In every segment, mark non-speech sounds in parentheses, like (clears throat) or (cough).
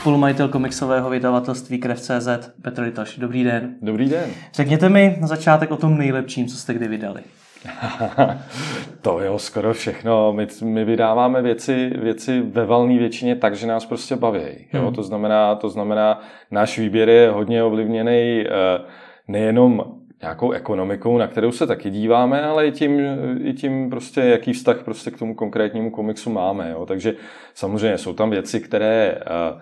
spolumajitel komiksového vydavatelství Krev.cz Petr Litoš. Dobrý den. Dobrý den. Řekněte mi na začátek o tom nejlepším, co jste kdy vydali. (laughs) to jo, skoro všechno. My, my vydáváme věci, věci ve valné většině tak, že nás prostě baví. Jo? Hmm. To, znamená, to znamená, náš výběr je hodně ovlivněný eh, nejenom nějakou ekonomikou, na kterou se taky díváme, ale i tím, i tím prostě, jaký vztah prostě k tomu konkrétnímu komiksu máme. Jo? Takže samozřejmě jsou tam věci, které uh,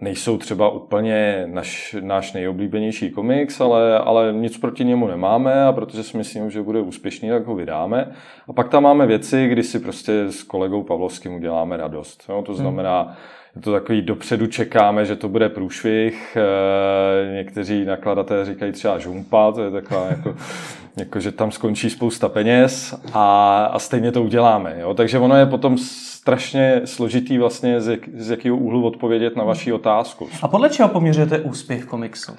nejsou třeba úplně naš, náš nejoblíbenější komiks, ale, ale nic proti němu nemáme a protože si myslím, že bude úspěšný, tak ho vydáme. A pak tam máme věci, kdy si prostě s kolegou Pavlovským uděláme radost. Jo? To znamená, hmm je to takový dopředu čekáme, že to bude průšvih. Eh, někteří nakladatelé říkají třeba žumpa, to je taková jako, (laughs) jako že tam skončí spousta peněz a, a stejně to uděláme. Jo? Takže ono je potom strašně složitý vlastně z, jak, z jakého úhlu odpovědět na vaši otázku. A podle čeho poměřujete úspěch komiksu?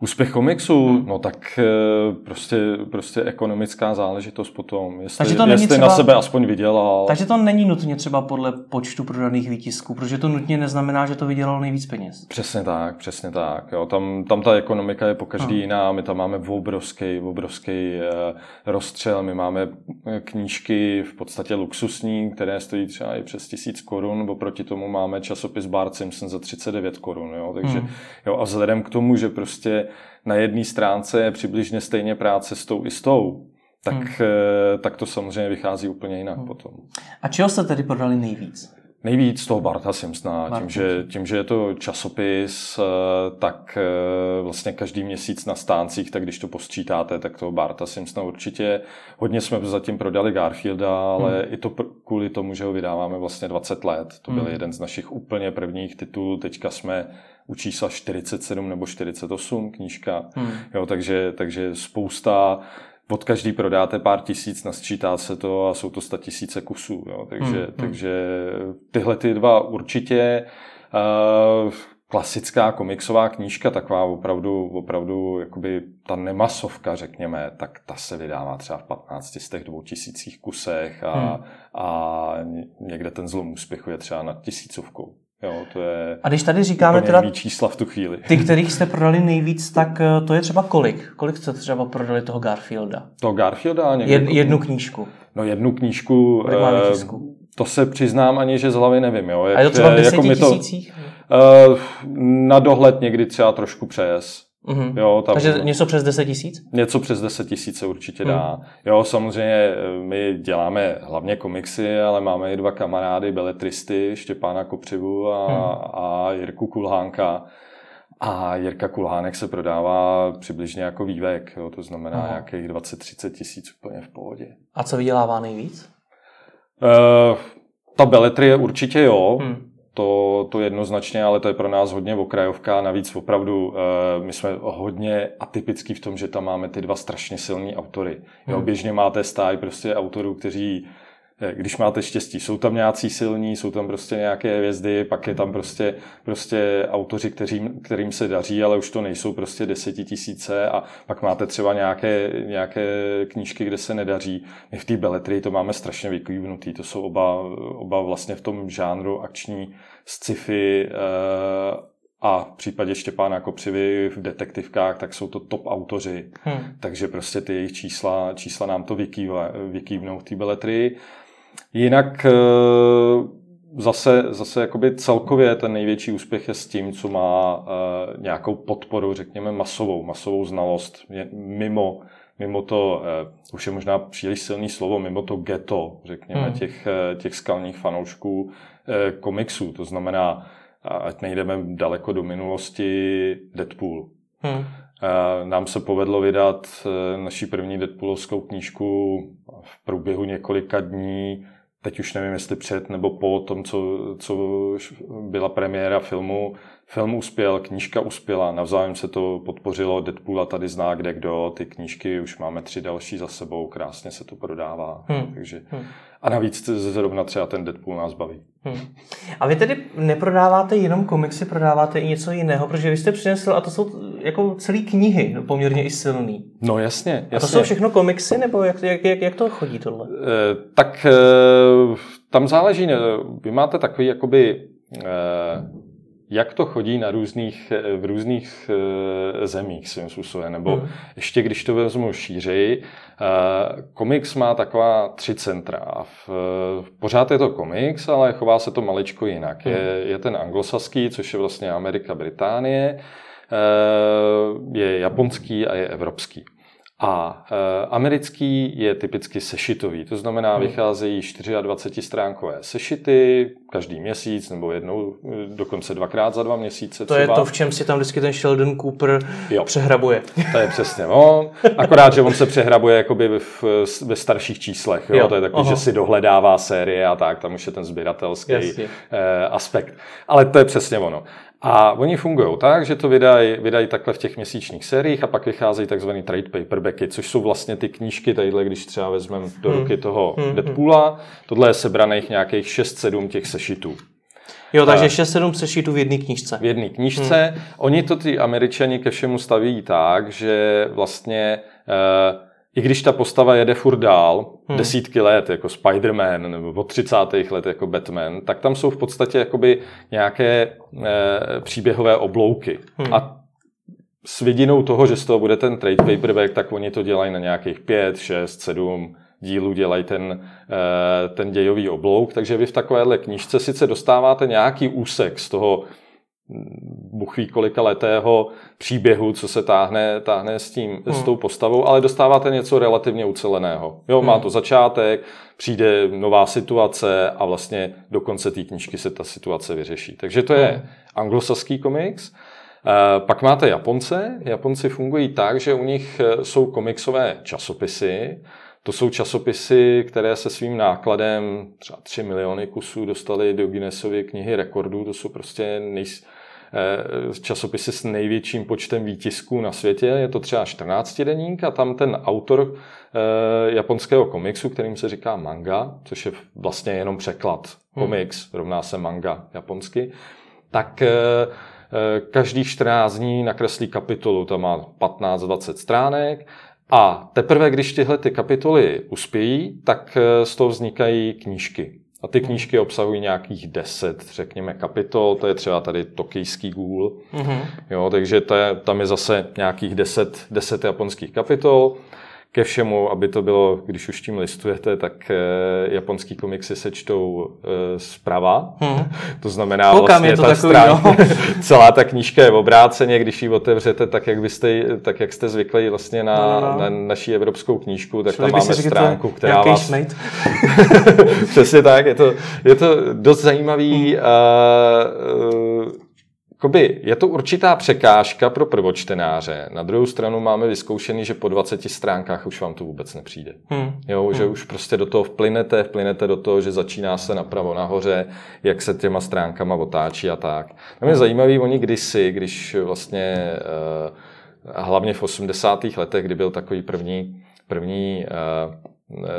Úspěch komiksu, hmm. no tak eh, prostě, prostě ekonomická záležitost potom. Jestli, Takže to není jestli třeba, na sebe aspoň vydělal. Takže to není nutně třeba podle počtu prodaných výtisků, protože to nutně neznamená, že to vydělalo nejvíc peněz. Přesně tak, přesně tak. Jo. Tam, tam ta ekonomika je po každý hmm. jiná, my tam máme obrovský, obrovský uh, rozstřel, my máme eh, knížky v podstatě luxusní, které stojí třeba i přes tisíc korun, oproti tomu máme časopis Bart Simpson za 39 korun. Jo. Takže hmm. jo, a vzhledem k tomu, že prostě na jedné stránce je přibližně stejně práce s tou i s tou, tak, hmm. Eh, tak to samozřejmě vychází úplně jinak hmm. potom. A čeho jste tedy prodali nejvíc? Nejvíc toho Barta Simpsona, tím že, tím, že je to časopis, eh, tak eh, vlastně každý měsíc na stáncích, tak když to posčítáte, tak toho Barta Simpsona určitě. Hodně jsme zatím prodali Garfielda, ale hmm. i to kvůli tomu, že ho vydáváme vlastně 20 let. To byl hmm. jeden z našich úplně prvních titulů. Teďka jsme u čísla 47 nebo 48 knížka. Hmm. Jo, takže, takže spousta od každý prodáte pár tisíc, nasčítá se to a jsou to sta tisíce kusů. Jo. Takže, hmm. takže tyhle ty dva určitě. Uh, klasická komiksová knížka, taková opravdu, opravdu jakoby ta nemasovka, řekněme, tak ta se vydává třeba v 15 z těch dvou tisících kusech a, hmm. a někde ten zlom úspěchu je třeba nad tisícovkou. Jo, to je a když tady říkáme teda čísla v tu chvíli. Ty, kterých jste prodali nejvíc, tak eh, to je třeba kolik? Kolik jste třeba prodali toho Garfielda? Toho Garfielda? Někde Jed, jednu knížku. No jednu knížku. Eh, to se přiznám ani, že z hlavy nevím. Jo. Jak, a je to třeba v deseti jako tisících? To, eh, na dohled někdy třeba trošku přes. Mm-hmm. Jo, tam, Takže něco přes 10 tisíc? Něco přes 10 tisíc se určitě dá. Mm. Jo, samozřejmě eh, my děláme hlavně komiksy, ale máme i dva kamarády, beletristy, Štěpána Kopřivu a, mm. a Jirku Kulhánka. A Jirka Kulhánek se prodává přibližně jako vývek, jo, to znamená Aha. nějakých 20-30 tisíc úplně v pohodě. A co vydělává nejvíc? Uh, ta beletrie určitě jo. Hmm to, to jednoznačně, ale to je pro nás hodně okrajovka. Navíc opravdu eh, my jsme hodně atypický v tom, že tam máme ty dva strašně silní autory. Jo, hmm. běžně máte stáj prostě autorů, kteří když máte štěstí, jsou tam nějací silní, jsou tam prostě nějaké hvězdy, pak je tam prostě, prostě autoři, kterým, kterým se daří, ale už to nejsou prostě desetitisíce a pak máte třeba nějaké, nějaké knížky, kde se nedaří. My v té beletrii to máme strašně vyklívnutý, to jsou oba, oba vlastně v tom žánru akční sci-fi eh, a v případě Štěpána Kopřivy v detektivkách, tak jsou to top autoři. Hmm. Takže prostě ty jejich čísla, čísla nám to vykývnou v té beletrii. Jinak eh, zase, zase jakoby celkově ten největší úspěch je s tím, co má eh, nějakou podporu, řekněme, masovou, masovou znalost mimo, mimo to, už je možná příliš silný slovo, mimo to ghetto, řekněme, hmm. těch, těch skalních fanoušků, Eh, komiksů. To znamená, ať nejdeme daleko do minulosti, Deadpool. Hmm. Nám se povedlo vydat eh, naší první Deadpoolovskou knížku v průběhu několika dní, teď už nevím, jestli před nebo po tom, co, co byla premiéra filmu. Film uspěl, knížka uspěla, navzájem se to podpořilo, Deadpoola tady zná kde kdo, ty knížky už máme tři další za sebou, krásně se to prodává. Hmm. Takže, hmm. A navíc zrovna třeba ten Deadpool nás baví. Hmm. A vy tedy neprodáváte jenom komiksy, prodáváte i něco jiného, protože vy jste přinesl, a to jsou jako celé knihy, poměrně i silný. No jasně, jasně. A to jsou všechno komiksy, nebo jak, jak, jak, jak to chodí tohle? E, tak e, tam záleží, vy máte takový jakoby e, jak to chodí na různých, v různých zemích svým způsobem, nebo hmm. ještě když to vezmu šířeji, komiks má taková tři centra. V, pořád je to komiks, ale chová se to maličko jinak. Hmm. Je, je ten anglosaský, což je vlastně Amerika, Británie, je japonský a je evropský. A e, americký je typicky sešitový, to znamená, hmm. vycházejí 24-stránkové sešity každý měsíc nebo jednou, e, dokonce dvakrát za dva měsíce. To třeba. je to, v čem si tam vždycky ten Sheldon Cooper jo. přehrabuje. To je přesně on. Akorát, že on se přehrabuje jakoby v, ve starších číslech. Jo? Jo. To je takový, Aha. že si dohledává série a tak, tam už je ten sběratelský Jasně. E, aspekt. Ale to je přesně ono. A oni fungují tak, že to vydají, vydají takhle v těch měsíčních sériích a pak vycházejí takzvané trade paperbacky, což jsou vlastně ty knížky, tadyhle, když třeba vezmeme do ruky hmm. toho hmm. Deadpoola, tohle je sebraných nějakých 6-7 těch sešitů. Jo, takže 6-7 sešitů v jedné knížce. V jedné knížce. Hmm. Oni to ty američani ke všemu staví tak, že vlastně uh, i když ta postava jede furt dál, hmm. desítky let, jako Spider-Man, nebo od 30. let jako Batman, tak tam jsou v podstatě jakoby nějaké e, příběhové oblouky. Hmm. A s vidinou toho, že z toho bude ten trade paperback, tak oni to dělají na nějakých 5, 6, 7 dílů, dělají ten, e, ten dějový oblouk, takže vy v takovéhle knížce sice dostáváte nějaký úsek z toho buchví kolika letého příběhu, co se táhne, táhne s, tím, hmm. s tou postavou, ale dostáváte něco relativně uceleného. Jo, hmm. má to začátek, přijde nová situace a vlastně do konce té knížky se ta situace vyřeší. Takže to je hmm. anglosaský komiks. Eh, pak máte Japonce. Japonci fungují tak, že u nich eh, jsou komiksové časopisy, to jsou časopisy, které se svým nákladem třeba 3 miliony kusů dostali do Guinnessovy knihy rekordů. To jsou prostě nej, Eh, časopisy s největším počtem výtisků na světě. Je to třeba 14 deník a tam ten autor eh, japonského komiksu, kterým se říká manga, což je vlastně jenom překlad. Hmm. Komiks rovná se manga japonsky. Tak eh, každých 14 dní nakreslí kapitolu, to má 15-20 stránek a teprve, když tyhle ty kapitoly uspějí, tak z toho vznikají knížky. A ty knížky obsahují nějakých deset, řekněme, kapitol, to je třeba tady tokijský gůl, mm-hmm. jo, takže to je, tam je zase nějakých deset, deset japonských kapitol ke všemu, aby to bylo, když už tím listujete, tak eh, japonský komiksy se čtou eh, zprava. Hmm. (laughs) To znamená Koukám, vlastně je to ta takový, strán, no. (laughs) celá ta knížka je v obráceně, když ji otevřete, tak jak, byste, tak jak jste zvyklí vlastně na, no, no, no. na naší evropskou knížku, tak Člověk tam máme stránku, která vás... (laughs) Přesně tak, je to, je to dost zajímavý hmm. uh, uh, Koby, je to určitá překážka pro prvočtenáře. Na druhou stranu máme vyzkoušený, že po 20 stránkách už vám to vůbec nepřijde. Hmm. Jo, hmm. že už prostě do toho vplynete, vplynete do toho, že začíná se napravo nahoře, jak se těma stránkama otáčí a tak. Tam je hmm. zajímavý, oni kdysi, když vlastně uh, hlavně v 80. letech, kdy byl takový první, první uh,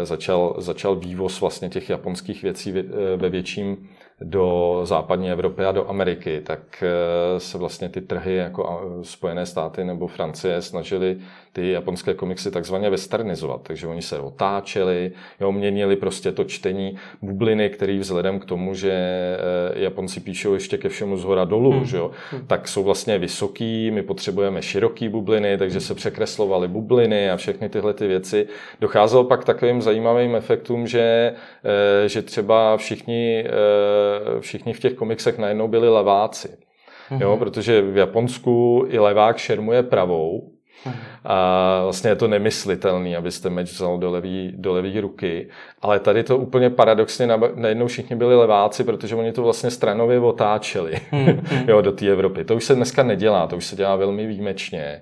začal, začal vývoz vlastně těch japonských věcí ve větším do západní Evropy a do Ameriky, tak eh, se vlastně ty trhy jako Spojené státy nebo Francie snažili ty japonské komiksy takzvaně westernizovat. Takže oni se otáčeli, jo, měnili prostě to čtení bubliny, který vzhledem k tomu, že eh, Japonci píšou ještě ke všemu z hora dolů, hmm. že jo, hmm. tak jsou vlastně vysoký, my potřebujeme široký bubliny, takže se překreslovaly bubliny a všechny tyhle ty věci. Docházelo pak takovým zajímavým efektům, že, eh, že třeba všichni všichni v těch komiksech najednou byli leváci. Mm-hmm. Jo, protože v Japonsku i levák šermuje pravou, a vlastně je to nemyslitelný, abyste meč vzal do levý, do levý ruky. Ale tady to úplně paradoxně najednou všichni byli leváci, protože oni to vlastně stranově otáčeli hmm. (laughs) jo, do té Evropy. To už se dneska nedělá, to už se dělá velmi výjimečně.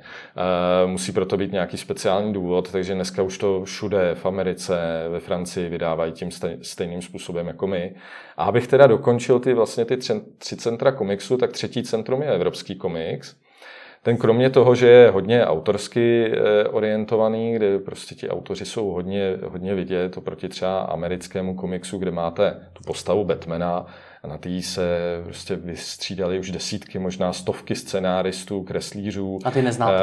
Musí proto být nějaký speciální důvod, takže dneska už to všude v Americe, ve Francii vydávají tím stejným způsobem jako my. A abych teda dokončil ty vlastně ty tři centra komiksu, tak třetí centrum je Evropský komiks. Ten kromě toho, že je hodně autorsky eh, orientovaný, kde prostě ti autoři jsou hodně, hodně vidět, oproti třeba americkému komiksu, kde máte tu postavu Batmana, A na té se prostě vystřídali už desítky, možná stovky scenáristů, kreslířů. A ty neznáte? E,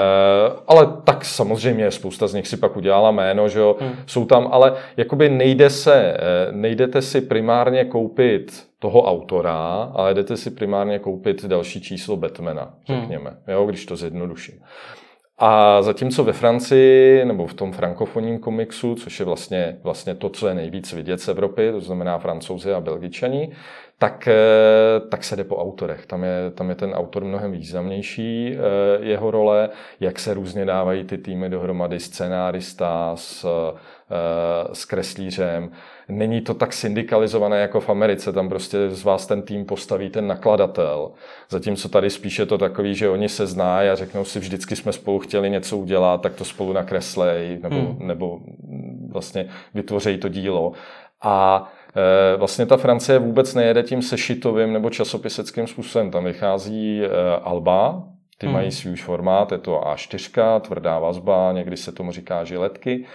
ale tak samozřejmě spousta z nich si pak udělala jméno, že jo. Hmm. Jsou tam, ale jakoby nejde se, nejdete si primárně koupit toho autora, ale jdete si primárně koupit další číslo Batmana, řekněme, hmm. jo, když to zjednoduším. A zatímco ve Francii, nebo v tom frankofonním komiksu, což je vlastně, vlastně to, co je nejvíc vidět z Evropy, to znamená francouzi a belgičani, tak, eh, tak se jde po autorech. Tam je, tam je ten autor mnohem významnější, eh, jeho role, jak se různě dávají ty týmy dohromady, scenárista s, eh, s kreslířem. Není to tak syndikalizované jako v Americe, tam prostě z vás ten tým postaví ten nakladatel. Zatímco tady spíše je to takový, že oni se znají a řeknou si, vždycky jsme spolu chtěli něco udělat, tak to spolu nakreslej, nebo, hmm. nebo vlastně vytvořejí to dílo. A vlastně ta Francie vůbec nejede tím sešitovým nebo časopiseckým způsobem. Tam vychází eh, Alba, ty hmm. mají svůj formát, je to A4, tvrdá vazba, někdy se tomu říká žiletky.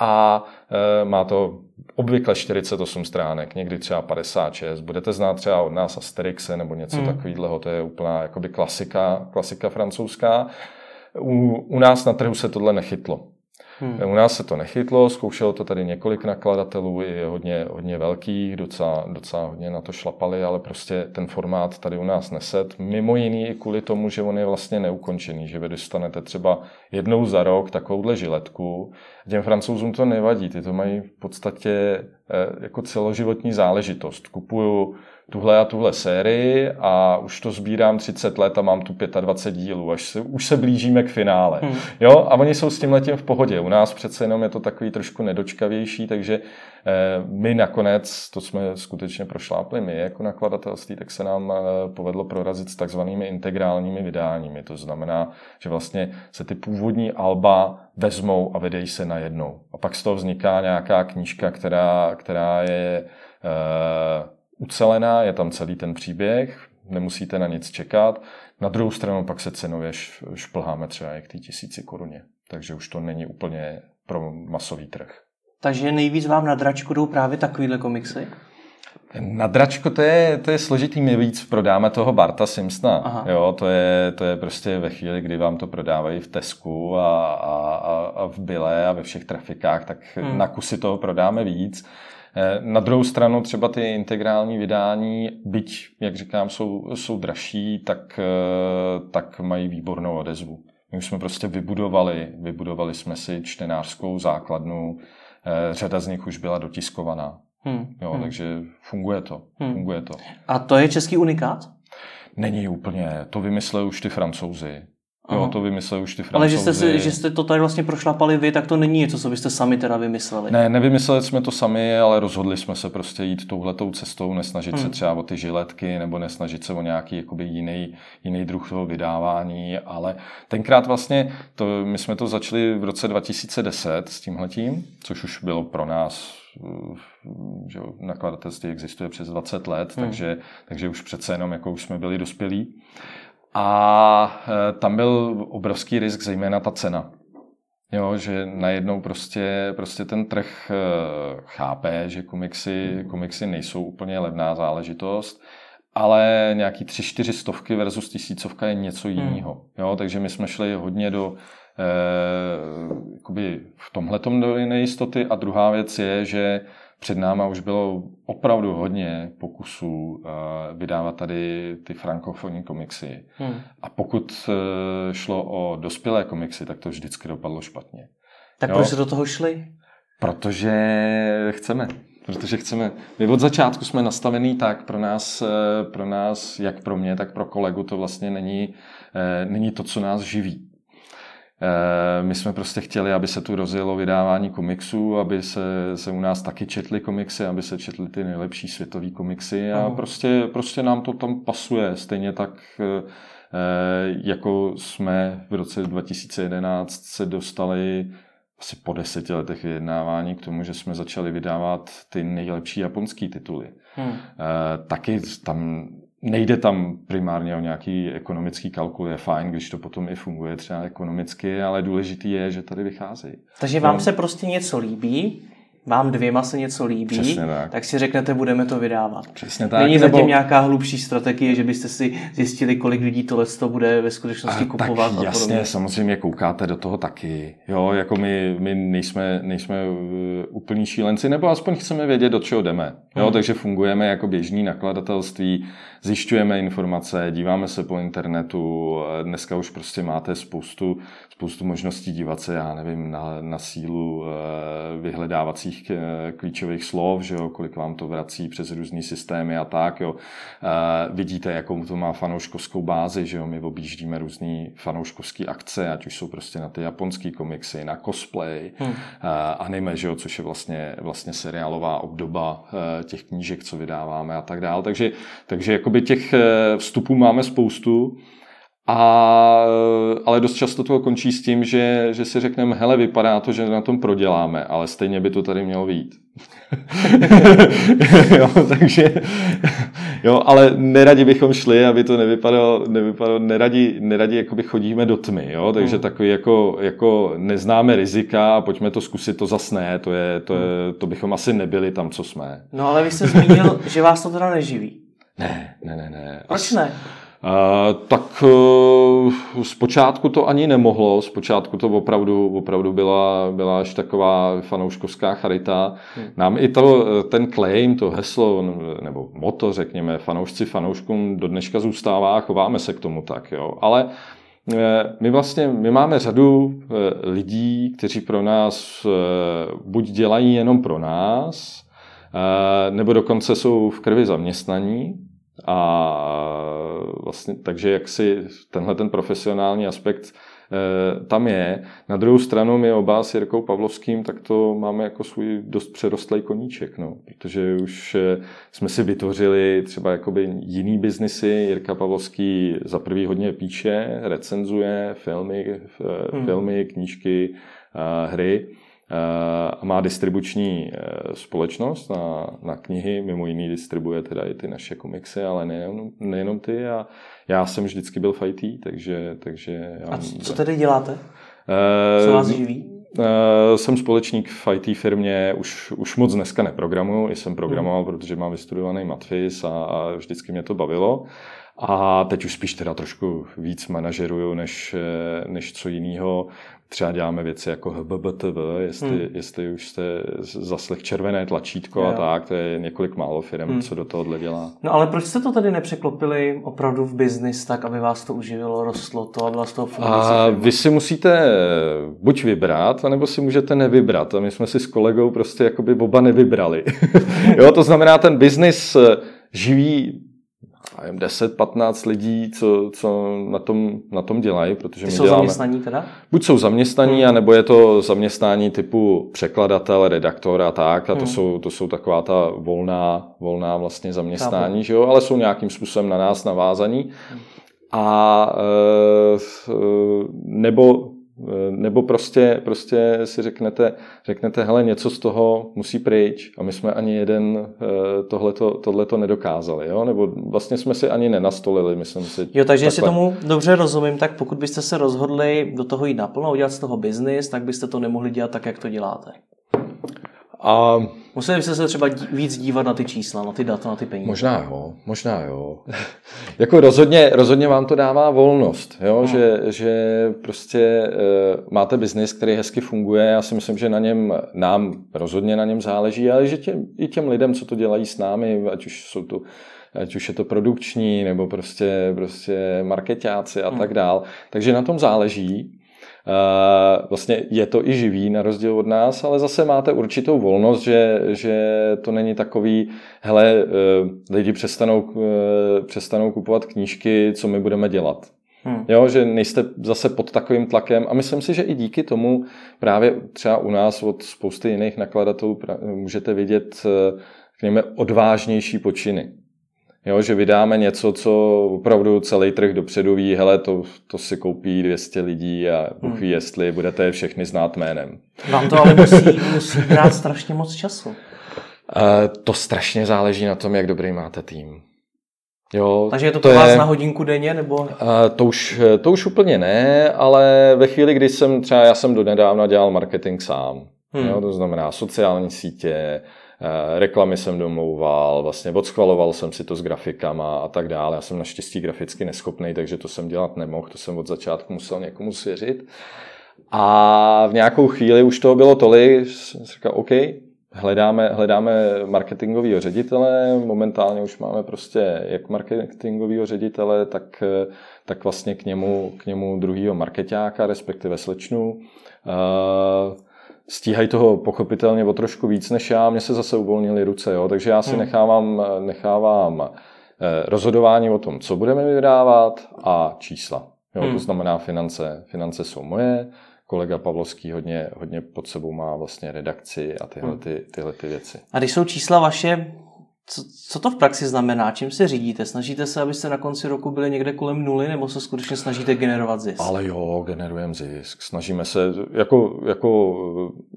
A e, má to obvykle 48 stránek, někdy třeba 56. Budete znát třeba od nás Asterixe nebo něco hmm. takového, to je úplná jakoby klasika, klasika francouzská. U, u nás na trhu se tohle nechytlo. Hmm. U nás se to nechytlo, zkoušelo to tady několik nakladatelů, i hodně, hodně velkých, docela, docela hodně na to šlapali, ale prostě ten formát tady u nás neset. Mimo jiný i kvůli tomu, že on je vlastně neukončený, že vy dostanete třeba jednou za rok takovouhle žiletku. Těm francouzům to nevadí, ty to mají v podstatě eh, jako celoživotní záležitost. Kupuju tuhle a tuhle sérii a už to sbírám 30 let a mám tu 25 dílů, až se, už se blížíme k finále. Hmm. Jo, a oni jsou s tím letím v pohodě. U nás přece jenom je to takový trošku nedočkavější, takže eh, my nakonec, to jsme skutečně prošlápli my jako nakladatelství, tak se nám eh, povedlo prorazit s takzvanými integrálními vydáními. To znamená, že vlastně se ty původní alba vezmou a vydejí se najednou. A pak z toho vzniká nějaká knížka, která, která je eh, ucelená, je tam celý ten příběh, nemusíte na nic čekat. Na druhou stranu pak se cenově šplháme třeba jak ty tisíci koruně. Takže už to není úplně pro masový trh. Takže nejvíc vám na dračku jdou právě takovýhle komiksy? Na dračko to je, to je složitý, my víc prodáme toho Barta Simpsona. Jo, to je, to je prostě ve chvíli, kdy vám to prodávají v Tesku a, a, a v Bile a ve všech trafikách, tak hmm. na kusy toho prodáme víc. Eh, na druhou stranu třeba ty integrální vydání, byť, jak říkám, jsou, jsou dražší, tak, eh, tak mají výbornou odezvu. My už jsme prostě vybudovali, vybudovali jsme si čtenářskou základnu, eh, řada z nich už byla dotiskovaná. Hmm. Jo, hmm. takže funguje to, hmm. funguje to. A to je český unikát? Není úplně, to vymysleli už ty francouzi. Jo, to vymysleli už ty francouzi. Ale že jste, si, že jste to tady vlastně prošlapali vy, tak to není něco, co byste sami teda vymysleli. Ne, nevymysleli jsme to sami, ale rozhodli jsme se prostě jít touhletou cestou, nesnažit hmm. se třeba o ty žiletky nebo nesnažit se o nějaký jakoby jiný, jiný druh toho vydávání, ale tenkrát vlastně, to, my jsme to začali v roce 2010 s tímhletím, což už bylo pro nás že nakladatelství existuje přes 20 let, hmm. takže, takže už přece jenom jako už jsme byli dospělí. A e, tam byl obrovský risk, zejména ta cena. Jo, že najednou prostě, prostě ten trh e, chápe, že komiksy, komiksy nejsou úplně levná záležitost, ale nějaký tři, čtyři stovky versus tisícovka je něco hmm. jiného. Jo, takže my jsme šli hodně do eh, v tomhle do nejistoty a druhá věc je, že před náma už bylo opravdu hodně pokusů uh, vydávat tady ty frankofonní komiksy. Hmm. A pokud uh, šlo o dospělé komiksy, tak to vždycky dopadlo špatně. Tak jo? proč do toho šli? Protože chceme. Protože chceme. My od začátku jsme nastavený tak, pro nás, eh, pro nás, jak pro mě, tak pro kolegu, to vlastně není, není to, co nás živí. Eh, my jsme prostě chtěli, aby se tu rozjelo vydávání komiksů, aby se, se u nás taky četly komiksy, aby se četly ty nejlepší světové komiksy a prostě, prostě nám to tam pasuje. Stejně tak, eh, jako jsme v roce 2011 se dostali asi po deseti letech vyjednávání k tomu, že jsme začali vydávat ty nejlepší japonské tituly. Hmm. Taky tam nejde tam primárně o nějaký ekonomický kalkul, je fajn, když to potom i funguje třeba ekonomicky, ale důležitý je, že tady vycházejí. Takže vám no. se prostě něco líbí, vám dvěma se něco líbí, tak. tak si řeknete, budeme to vydávat. Přesně tak. Není zatím nebo... nějaká hlubší strategie, že byste si zjistili, kolik lidí tohle to bude ve skutečnosti a, kupovat. Tak jasně, samozřejmě koukáte do toho taky. Jo, jako my, my nejsme, nejsme uh, úplní šílenci, nebo aspoň chceme vědět, do čeho jdeme. Jo, hmm. takže fungujeme jako běžný nakladatelství, zjišťujeme informace, díváme se po internetu, dneska už prostě máte spoustu, spoustu možností dívat se, já nevím, na, na sílu eh, vyhledávacích eh, klíčových slov, že jo, kolik vám to vrací přes různé systémy a tak, jo. Eh, vidíte, jakou to má fanouškovskou bázi, že jo, my objíždíme různé fanouškovské akce, ať už jsou prostě na ty japonské komiksy, na cosplay, hmm. anime, že jo, což je vlastně, vlastně seriálová obdoba těch knížek, co vydáváme a tak dále. Takže, takže jakoby těch vstupů máme spoustu. A, ale dost často to končí s tím, že, že si řekneme, hele, vypadá to, že na tom proděláme, ale stejně by to tady mělo být. (laughs) jo, takže, jo, ale neradi bychom šli, aby to nevypadalo, nevypadalo neradi, neradi jakoby chodíme do tmy, jo, takže hmm. takový jako, jako neznáme rizika a pojďme to zkusit, to zasné, to, je, to, je, to bychom asi nebyli tam, co jsme. No ale vy jste zmínil, že vás to teda neživí. Ne, ne, ne, ne. Proč ne? tak e, zpočátku to ani nemohlo, zpočátku to opravdu, opravdu byla, byla až taková fanouškovská charita. Hmm. Nám i to, ten claim, to heslo, nebo moto, řekněme, fanoušci fanouškům do dneška zůstává a chováme se k tomu tak, jo. Ale e, my vlastně, my máme řadu e, lidí, kteří pro nás buď dělají jenom pro nás, nebo dokonce jsou v krvi zaměstnaní, a vlastně, takže jak si tenhle ten profesionální aspekt e, tam je. Na druhou stranu my oba s Jirkou Pavlovským tak to máme jako svůj dost přerostlý koníček, no, protože už e, jsme si vytvořili třeba jakoby jiný biznisy. Jirka Pavlovský za prvý hodně píše, recenzuje filmy, e, hmm. filmy knížky, hry a má distribuční e, společnost na, na knihy, mimo jiný distribuje teda i ty naše komiksy, ale nejenom, nejenom ty a já jsem vždycky byl v IT, takže... takže já a co, tedy děláte? Uh, co vás živí? Jsem společník v IT firmě, už, už moc dneska neprogramuju, jsem programoval, hmm. protože mám vystudovaný matfis a, a vždycky mě to bavilo. A teď už spíš teda trošku víc manažeruju, než, než co jiného třeba děláme věci jako HBBTV, jestli, hmm. jestli už jste zaslech červené tlačítko jo. a tak, to je několik málo firm, hmm. co do tohohle dělá. No ale proč jste to tady nepřeklopili opravdu v biznis tak, aby vás to uživilo, rostlo to a byla z toho fungující A firma? vy si musíte buď vybrat, anebo si můžete nevybrat. A my jsme si s kolegou prostě jakoby oba nevybrali. (laughs) jo, to znamená, ten biznis živí 10-15 lidí, co, co na, tom, na tom dělají, protože Ty my jsou děláme... zaměstnaní teda? Buď jsou zaměstnaní, hmm. anebo je to zaměstnání typu překladatel, redaktor a tak, a to, hmm. jsou, to jsou taková ta volná, volná vlastně zaměstnání, že jo? ale jsou nějakým způsobem na nás navázaní. Hmm. A e, nebo nebo prostě, prostě si řeknete, řeknete, hele, něco z toho musí pryč a my jsme ani jeden eh, tohleto, tohleto nedokázali, jo? nebo vlastně jsme si ani nenastolili, myslím si. Jo, takže jestli tomu dobře rozumím, tak pokud byste se rozhodli do toho jít naplno, udělat z toho biznis, tak byste to nemohli dělat tak, jak to děláte. A Museli byste se třeba víc dívat na ty čísla, na ty data, na ty peníze. Možná jo, možná jo. (laughs) jako rozhodně, rozhodně vám to dává volnost, jo? No. Že, že prostě uh, máte biznis, který hezky funguje. Já si myslím, že na něm, nám rozhodně na něm záleží, ale že těm, i těm lidem, co to dělají s námi, ať už jsou to ať už je to produkční, nebo prostě, prostě marketáci a hmm. tak dál. Takže na tom záleží. Eh, vlastně je to i živý na rozdíl od nás, ale zase máte určitou volnost, že, že to není takový, hele, eh, lidi přestanou, eh, přestanou kupovat knížky, co my budeme dělat. Hmm. Jo, že nejste zase pod takovým tlakem a myslím si, že i díky tomu právě třeba u nás od spousty jiných nakladatelů můžete vidět, řekněme, odvážnější počiny. Jo, že vydáme něco, co opravdu celý trh dopředu ví, hele, to, to si koupí 200 lidí a Bůh hmm. ví, jestli budete je všechny znát jménem. Vám to ale musí, (laughs) musí brát strašně moc času. Uh, to strašně záleží na tom, jak dobrý máte tým. Jo, Takže je to, to pro vás je, na hodinku denně? nebo? Uh, to, už, to už úplně ne, ale ve chvíli, kdy jsem třeba, já jsem do nedávna dělal marketing sám. Hmm. Jo, to znamená sociální sítě, reklamy jsem domlouval, vlastně odschvaloval jsem si to s grafikama a tak dále. Já jsem naštěstí graficky neschopný, takže to jsem dělat nemohl, to jsem od začátku musel někomu svěřit. A v nějakou chvíli už toho bylo tolik, jsem říkal, OK, hledáme, hledáme marketingového ředitele, momentálně už máme prostě jak marketingového ředitele, tak, tak vlastně k němu, k němu druhýho marketáka, respektive slečnu. Uh, stíhají toho pochopitelně o trošku víc než já, mně se zase uvolnily ruce, jo? takže já si hmm. nechávám, nechávám eh, rozhodování o tom, co budeme vydávat a čísla. Jo? Hmm. To znamená, finance, finance jsou moje, kolega Pavlovský hodně, hodně pod sebou má vlastně redakci a tyhle, hmm. ty, tyhle ty věci. A když jsou čísla vaše, co, co to v praxi znamená? Čím se řídíte? Snažíte se, abyste na konci roku byli někde kolem nuly, nebo se skutečně snažíte generovat zisk? Ale jo, generujeme zisk. Snažíme se, jako, jako,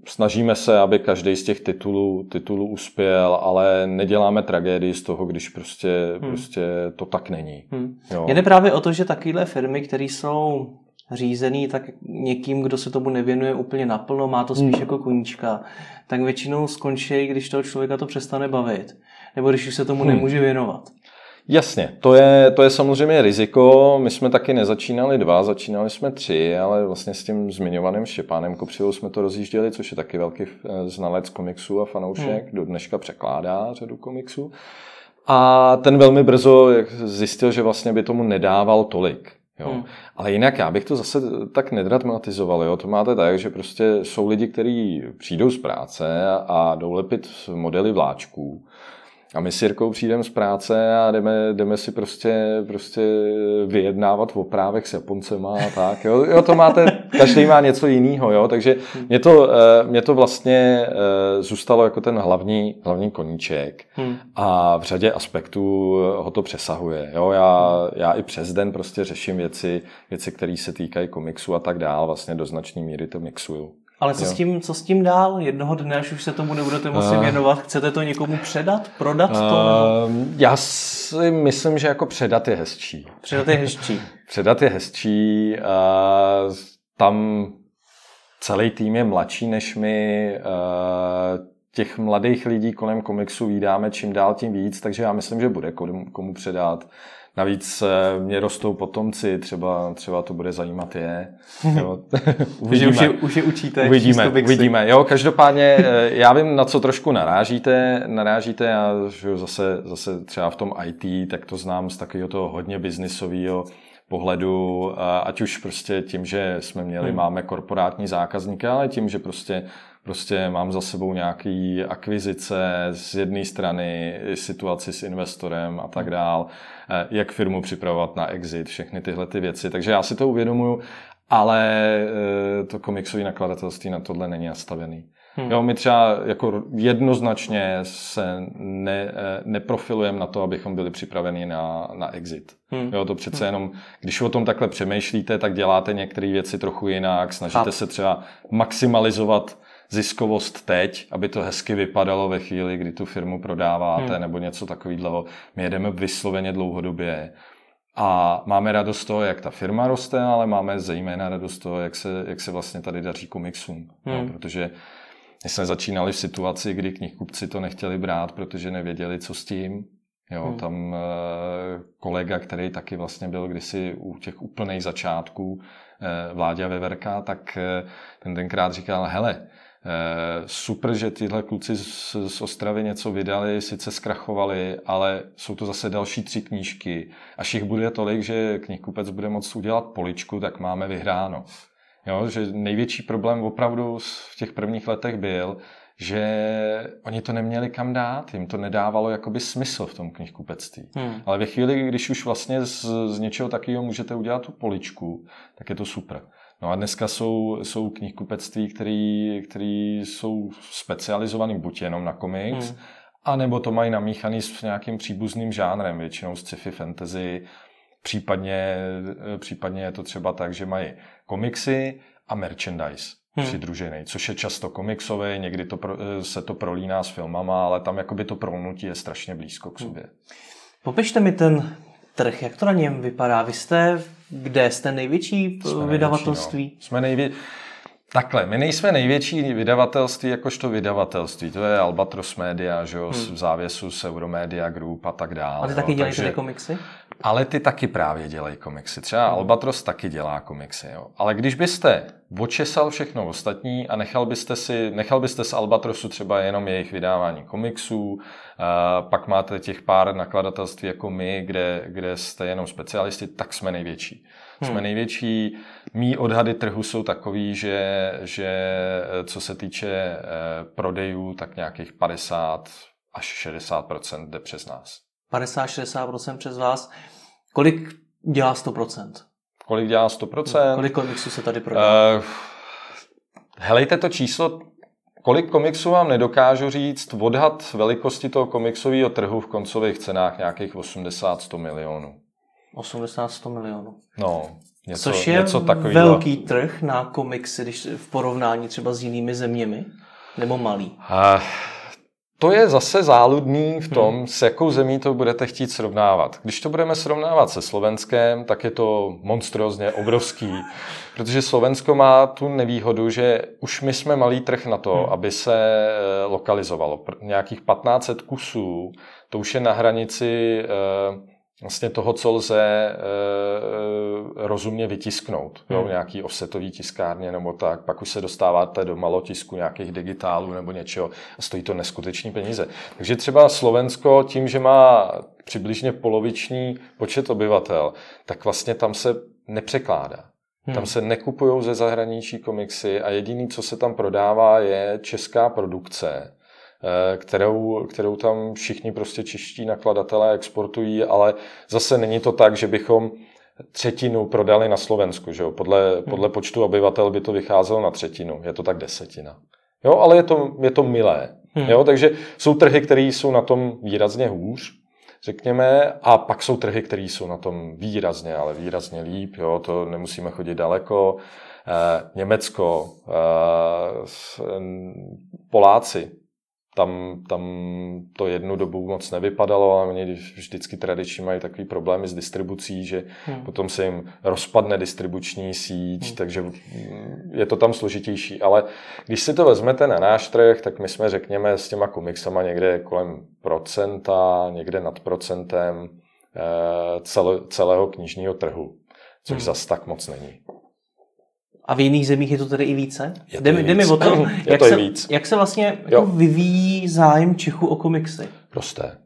snažíme se, aby každý z těch titulů, titulů uspěl, ale neděláme tragédii z toho, když prostě, hmm. prostě to tak není. Hmm. Jo. Jde právě o to, že takovéhle firmy, které jsou řízený tak někým, kdo se tomu nevěnuje úplně naplno, má to spíš hmm. jako koníčka, tak většinou skončí, když toho člověka to přestane bavit nebo když už se tomu hmm. nemůže věnovat. Jasně, to je, to je samozřejmě riziko. My jsme taky nezačínali dva, začínali jsme tři, ale vlastně s tím zmiňovaným Štěpánem Kopřivou jsme to rozjížděli, což je taky velký eh, znalec komiksů a fanoušek, hmm. do dneška překládá řadu komiksů. A ten velmi brzo zjistil, že vlastně by tomu nedával tolik. Jo. Hmm. Ale jinak já bych to zase tak nedramatizoval. Jo. To máte tak, že prostě jsou lidi, kteří přijdou z práce a jdou lepit modely vláčků a my s Jirkou přijdeme z práce a jdeme, jdeme si prostě, prostě vyjednávat o právech s Japoncema a tak. Jo, jo to máte, každý má něco jiného, jo, takže mě to, eh, mě to vlastně eh, zůstalo jako ten hlavní, hlavní koníček hmm. a v řadě aspektů ho to přesahuje. Jo, já, já i přes den prostě řeším věci, věci, které se týkají komiksu a tak dál, vlastně do značné míry to mixuju. Ale co s, tím, co s tím dál? Jednoho dne, až už se tomu nebudete moci uh, věnovat, chcete to někomu předat, prodat to? Uh, já si myslím, že jako předat je hezčí. Předat je hezčí. (laughs) předat je hezčí. Uh, tam celý tým je mladší než my. Uh, těch mladých lidí kolem komiksu vydáme čím dál tím víc, takže já myslím, že bude komu předat. Navíc eh, mě rostou potomci, třeba, třeba to bude zajímat je. (laughs) Jo. uvidíme. už, je, už je učíte. Uvidíme, uvidíme. Jo, každopádně eh, já vím, na co trošku narážíte. Narážíte, já že zase, zase třeba v tom IT, tak to znám z takového toho hodně biznisového pohledu, ať už prostě tím, že jsme měli, hmm. máme korporátní zákazníky, ale tím, že prostě prostě mám za sebou nějaký akvizice z jedné strany, situaci s investorem a tak dál, eh, jak firmu připravovat na exit, všechny tyhle ty věci. Takže já si to uvědomuju, ale eh, to komiksové nakladatelství na tohle není nastavený. Hmm. Jo, my třeba jako jednoznačně se ne, eh, neprofilujeme na to, abychom byli připraveni na, na exit. Hmm. Jo, to přece hmm. jenom, když o tom takhle přemýšlíte, tak děláte některé věci trochu jinak, snažíte Cháp. se třeba maximalizovat ziskovost teď, aby to hezky vypadalo ve chvíli, kdy tu firmu prodáváte hmm. nebo něco takového. My jedeme vysloveně dlouhodobě a máme radost z toho, jak ta firma roste, ale máme zejména radost z toho, jak se, jak se vlastně tady daří komiksům. Hmm. No, protože my jsme začínali v situaci, kdy knihkupci to nechtěli brát, protože nevěděli, co s tím. Jo, hmm. tam e, kolega, který taky vlastně byl kdysi u těch úplných začátků e, Vláďa Veverka, tak e, ten tenkrát říkal, hele, Eh, super, že tyhle kluci z, z Ostravy něco vydali, sice zkrachovali, ale jsou to zase další tři knížky. Až jich bude tolik, že knihkupec bude moct udělat poličku, tak máme vyhráno. Jo, že největší problém opravdu v těch prvních letech byl, že oni to neměli kam dát, jim to nedávalo jakoby smysl v tom knihkupectví. Hmm. Ale ve chvíli, když už vlastně z, z něčeho takového můžete udělat tu poličku, tak je to super. No a dneska jsou, jsou knihkupectví, který, který jsou specializovaný buď jenom na komiks, hmm. anebo to mají namíchaný s nějakým příbuzným žánrem, většinou sci-fi fantasy, případně, případně je to třeba tak, že mají komiksy a merchandise hmm. přidružený, což je často komiksové, někdy to pro, se to prolíná s filmama, ale tam jakoby to prolnutí je strašně blízko k hmm. sobě. Hmm. Popište mi ten trh, jak to na něm vypadá? Vy jste kde? Jste největší jsme vydavatelství? Největší, no. Jsme nejvě... Takhle, my nejsme největší vydavatelství jakožto vydavatelství. To je Albatros Media, že jo, hmm. v závěsu s Euromedia Group a tak dále. A ty taky dělají Takže, komiksy? Ale ty taky právě dělají komiksy. Třeba hmm. Albatros taky dělá komiksy. Jo. Ale když byste očesal všechno ostatní a nechal byste, si, nechal byste z Albatrosu třeba jenom jejich vydávání komiksů, a pak máte těch pár nakladatelství jako my, kde, kde jste jenom specialisti, tak jsme největší. Hmm. Jsme největší. Mí odhady trhu jsou takový, že, že eh, co se týče eh, prodejů, tak nějakých 50 až 60% jde přes nás. 50-60% přes vás. Kolik dělá 100% Kolik dělá 100% Kolik komiksů se tady prodá? Uh, helejte to číslo, kolik komiksů vám nedokážu říct, odhad velikosti toho komiksového trhu v koncových cenách nějakých 80-100 milionů. 80-100 milionů. No, něco, Což je něco takového. velký trh na komiksy, když v porovnání třeba s jinými zeměmi? Nebo malý? Uh, to je zase záludný v tom, hmm. s jakou zemí to budete chtít srovnávat. Když to budeme srovnávat se Slovenskem, tak je to monstrózně obrovský, (laughs) protože Slovensko má tu nevýhodu, že už my jsme malý trh na to, hmm. aby se eh, lokalizovalo. Nějakých 1500 kusů, to už je na hranici eh, vlastně toho, co lze e, rozumně vytisknout. Hmm. Jo, nějaký offsetový tiskárně nebo tak. Pak už se dostáváte do malotisku nějakých digitálů nebo něčeho a stojí to neskutečný peníze. Takže třeba Slovensko tím, že má přibližně poloviční počet obyvatel, tak vlastně tam se nepřekládá. Hmm. Tam se nekupují ze zahraničí komiksy a jediný, co se tam prodává, je česká produkce kterou, kterou tam všichni prostě čeští nakladatelé exportují, ale zase není to tak, že bychom třetinu prodali na Slovensku. Že jo? Podle, hmm. podle počtu obyvatel by to vycházelo na třetinu. Je to tak desetina. Jo, ale je to, je to milé. Hmm. Jo, takže jsou trhy, které jsou na tom výrazně hůř, řekněme, a pak jsou trhy, které jsou na tom výrazně, ale výrazně líp. Jo, to nemusíme chodit daleko. E, Německo, e, Poláci, tam, tam to jednu dobu moc nevypadalo a oni vždycky tradičně mají takový problémy s distribucí, že hmm. potom se jim rozpadne distribuční síť, hmm. takže je to tam složitější. Ale když si to vezmete na náš trh, tak my jsme, řekněme, s těma komiksama někde kolem procenta, někde nad procentem eh, celého knižního trhu, což hmm. zas tak moc není. A v jiných zemích je to tedy i více? Je jde, jde mi o (laughs) to, jak, to se, víc. jak se vlastně jako vyvíjí zájem Čechu o komiksy? Roste.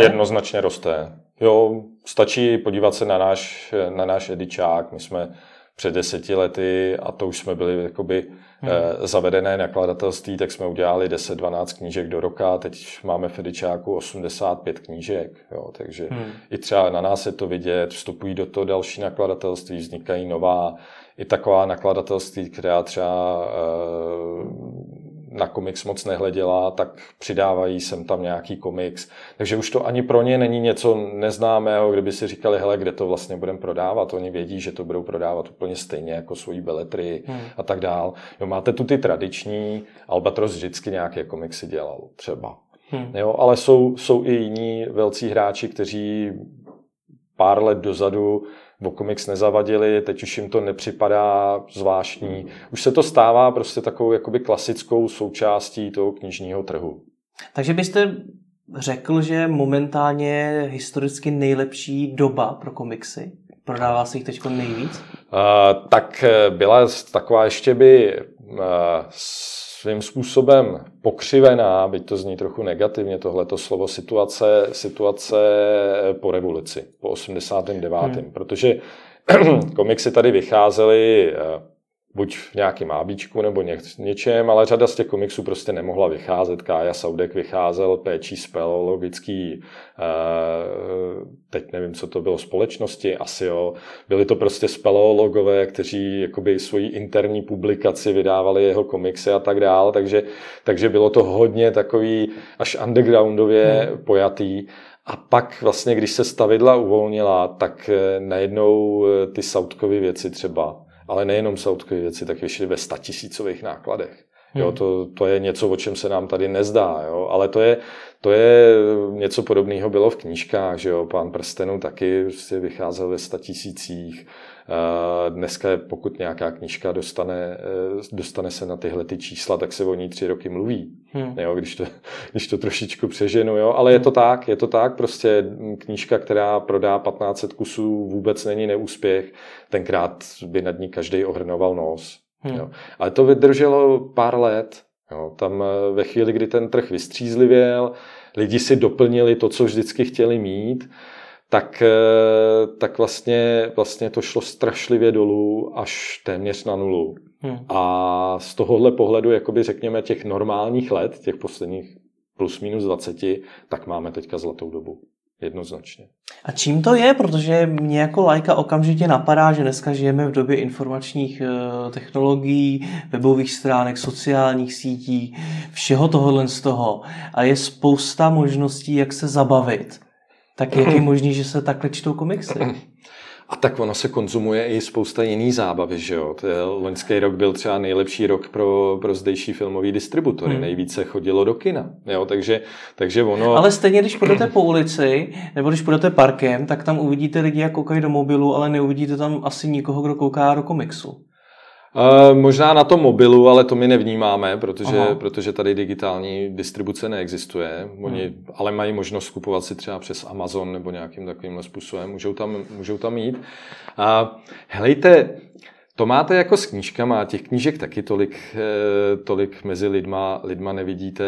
Jednoznačně roste. Jo, stačí podívat se na náš, na náš edičák. My jsme před deseti lety, a to už jsme byli jakoby hmm. eh, zavedené nakladatelství, tak jsme udělali 10-12 knížek do roka, teď máme v Edičáku 85 knížek, jo, takže hmm. i třeba na nás je to vidět, vstupují do toho další nakladatelství, vznikají nová, i taková nakladatelství, která třeba eh, na komiks moc nehleděla, tak přidávají sem tam nějaký komiks. Takže už to ani pro ně není něco neznámého, kdyby si říkali, hele, kde to vlastně budeme prodávat. Oni vědí, že to budou prodávat úplně stejně jako svoji beletry hmm. a tak dál. Jo, máte tu ty tradiční, Albatros vždycky nějaké komiksy dělal třeba. Hmm. Jo, ale jsou, jsou i jiní velcí hráči, kteří pár let dozadu o komiks nezavadili, teď už jim to nepřipadá zvláštní. Už se to stává prostě takovou jakoby klasickou součástí toho knižního trhu. Takže byste řekl, že momentálně je historicky nejlepší doba pro komiksy? Prodává se jich teď nejvíc? Uh, tak eh, byla taková ještě by uh, svým způsobem pokřivená, byť to zní trochu negativně, tohleto slovo, situace, situace po revoluci, po 89. Hmm. Protože (clears throat) komiksy tady vycházely eh, buď v nějakém ábíčku nebo ně, něčem, ale řada z těch komiksů prostě nemohla vycházet. Kája Saudek vycházel péčí speleologický, eh, teď nevím, co to bylo, společnosti, asi jo. Byli to prostě speleologové, kteří jakoby svoji interní publikaci vydávali jeho komiksy a tak dále, takže, takže bylo to hodně takový až undergroundově hmm. pojatý. A pak vlastně, když se stavidla uvolnila, tak eh, najednou eh, ty Saudkovy věci třeba ale nejenom Southkové věci, tak vyšly ve statisícových nákladech. Jo, hmm. to, to je něco, o čem se nám tady nezdá, jo? ale to je, to je něco podobného bylo v knížkách, že jo? Pán prstenů taky prostě vycházel ve statisících, Dneska, pokud nějaká knižka dostane, dostane se na tyhle ty čísla, tak se o ní tři roky mluví. Hmm. Jo, když, to, (laughs) když to trošičku přeženu, jo. Ale je to tak, je to tak, prostě knížka, která prodá 1500 kusů, vůbec není neúspěch. Tenkrát by nad ní každý ohrnoval nos. Hmm. Jo. Ale to vydrželo pár let. Jo. Tam eh, ve chvíli, kdy ten trh vystřízlivěl, lidi si doplnili to, co vždycky chtěli mít, tak, eh, tak vlastně, vlastně to šlo strašlivě dolů až téměř na nulu. Hmm. A z tohohle pohledu, jakoby řekněme, těch normálních let, těch posledních plus minus 20, tak máme teďka zlatou dobu. Jednoznačně. A čím to je? Protože mě jako lajka okamžitě napadá, že dneska žijeme v době informačních eh, technologií, webových stránek, sociálních sítí, všeho tohohle z toho. A je spousta možností, jak se zabavit. Tak jak je možný, že se takhle čtou komiksy? A tak ono se konzumuje i spousta jiný zábavy, že jo. Loňský rok byl třeba nejlepší rok pro, pro zdejší filmový distributory. Hmm. Nejvíce chodilo do kina, jo, takže, takže ono... Ale stejně, když půjdete po ulici, nebo když půjdete parkem, tak tam uvidíte lidi, jak koukají do mobilu, ale neuvidíte tam asi nikoho, kdo kouká do komiksu. Uh, možná na tom mobilu, ale to my nevnímáme, protože, protože tady digitální distribuce neexistuje. Oni hmm. ale mají možnost kupovat si třeba přes Amazon nebo nějakým takovým způsobem. Můžou tam, můžou tam jít. Uh, helejte, to máte jako s knížkama, těch knížek taky tolik, eh, tolik mezi lidma, lidma nevidíte.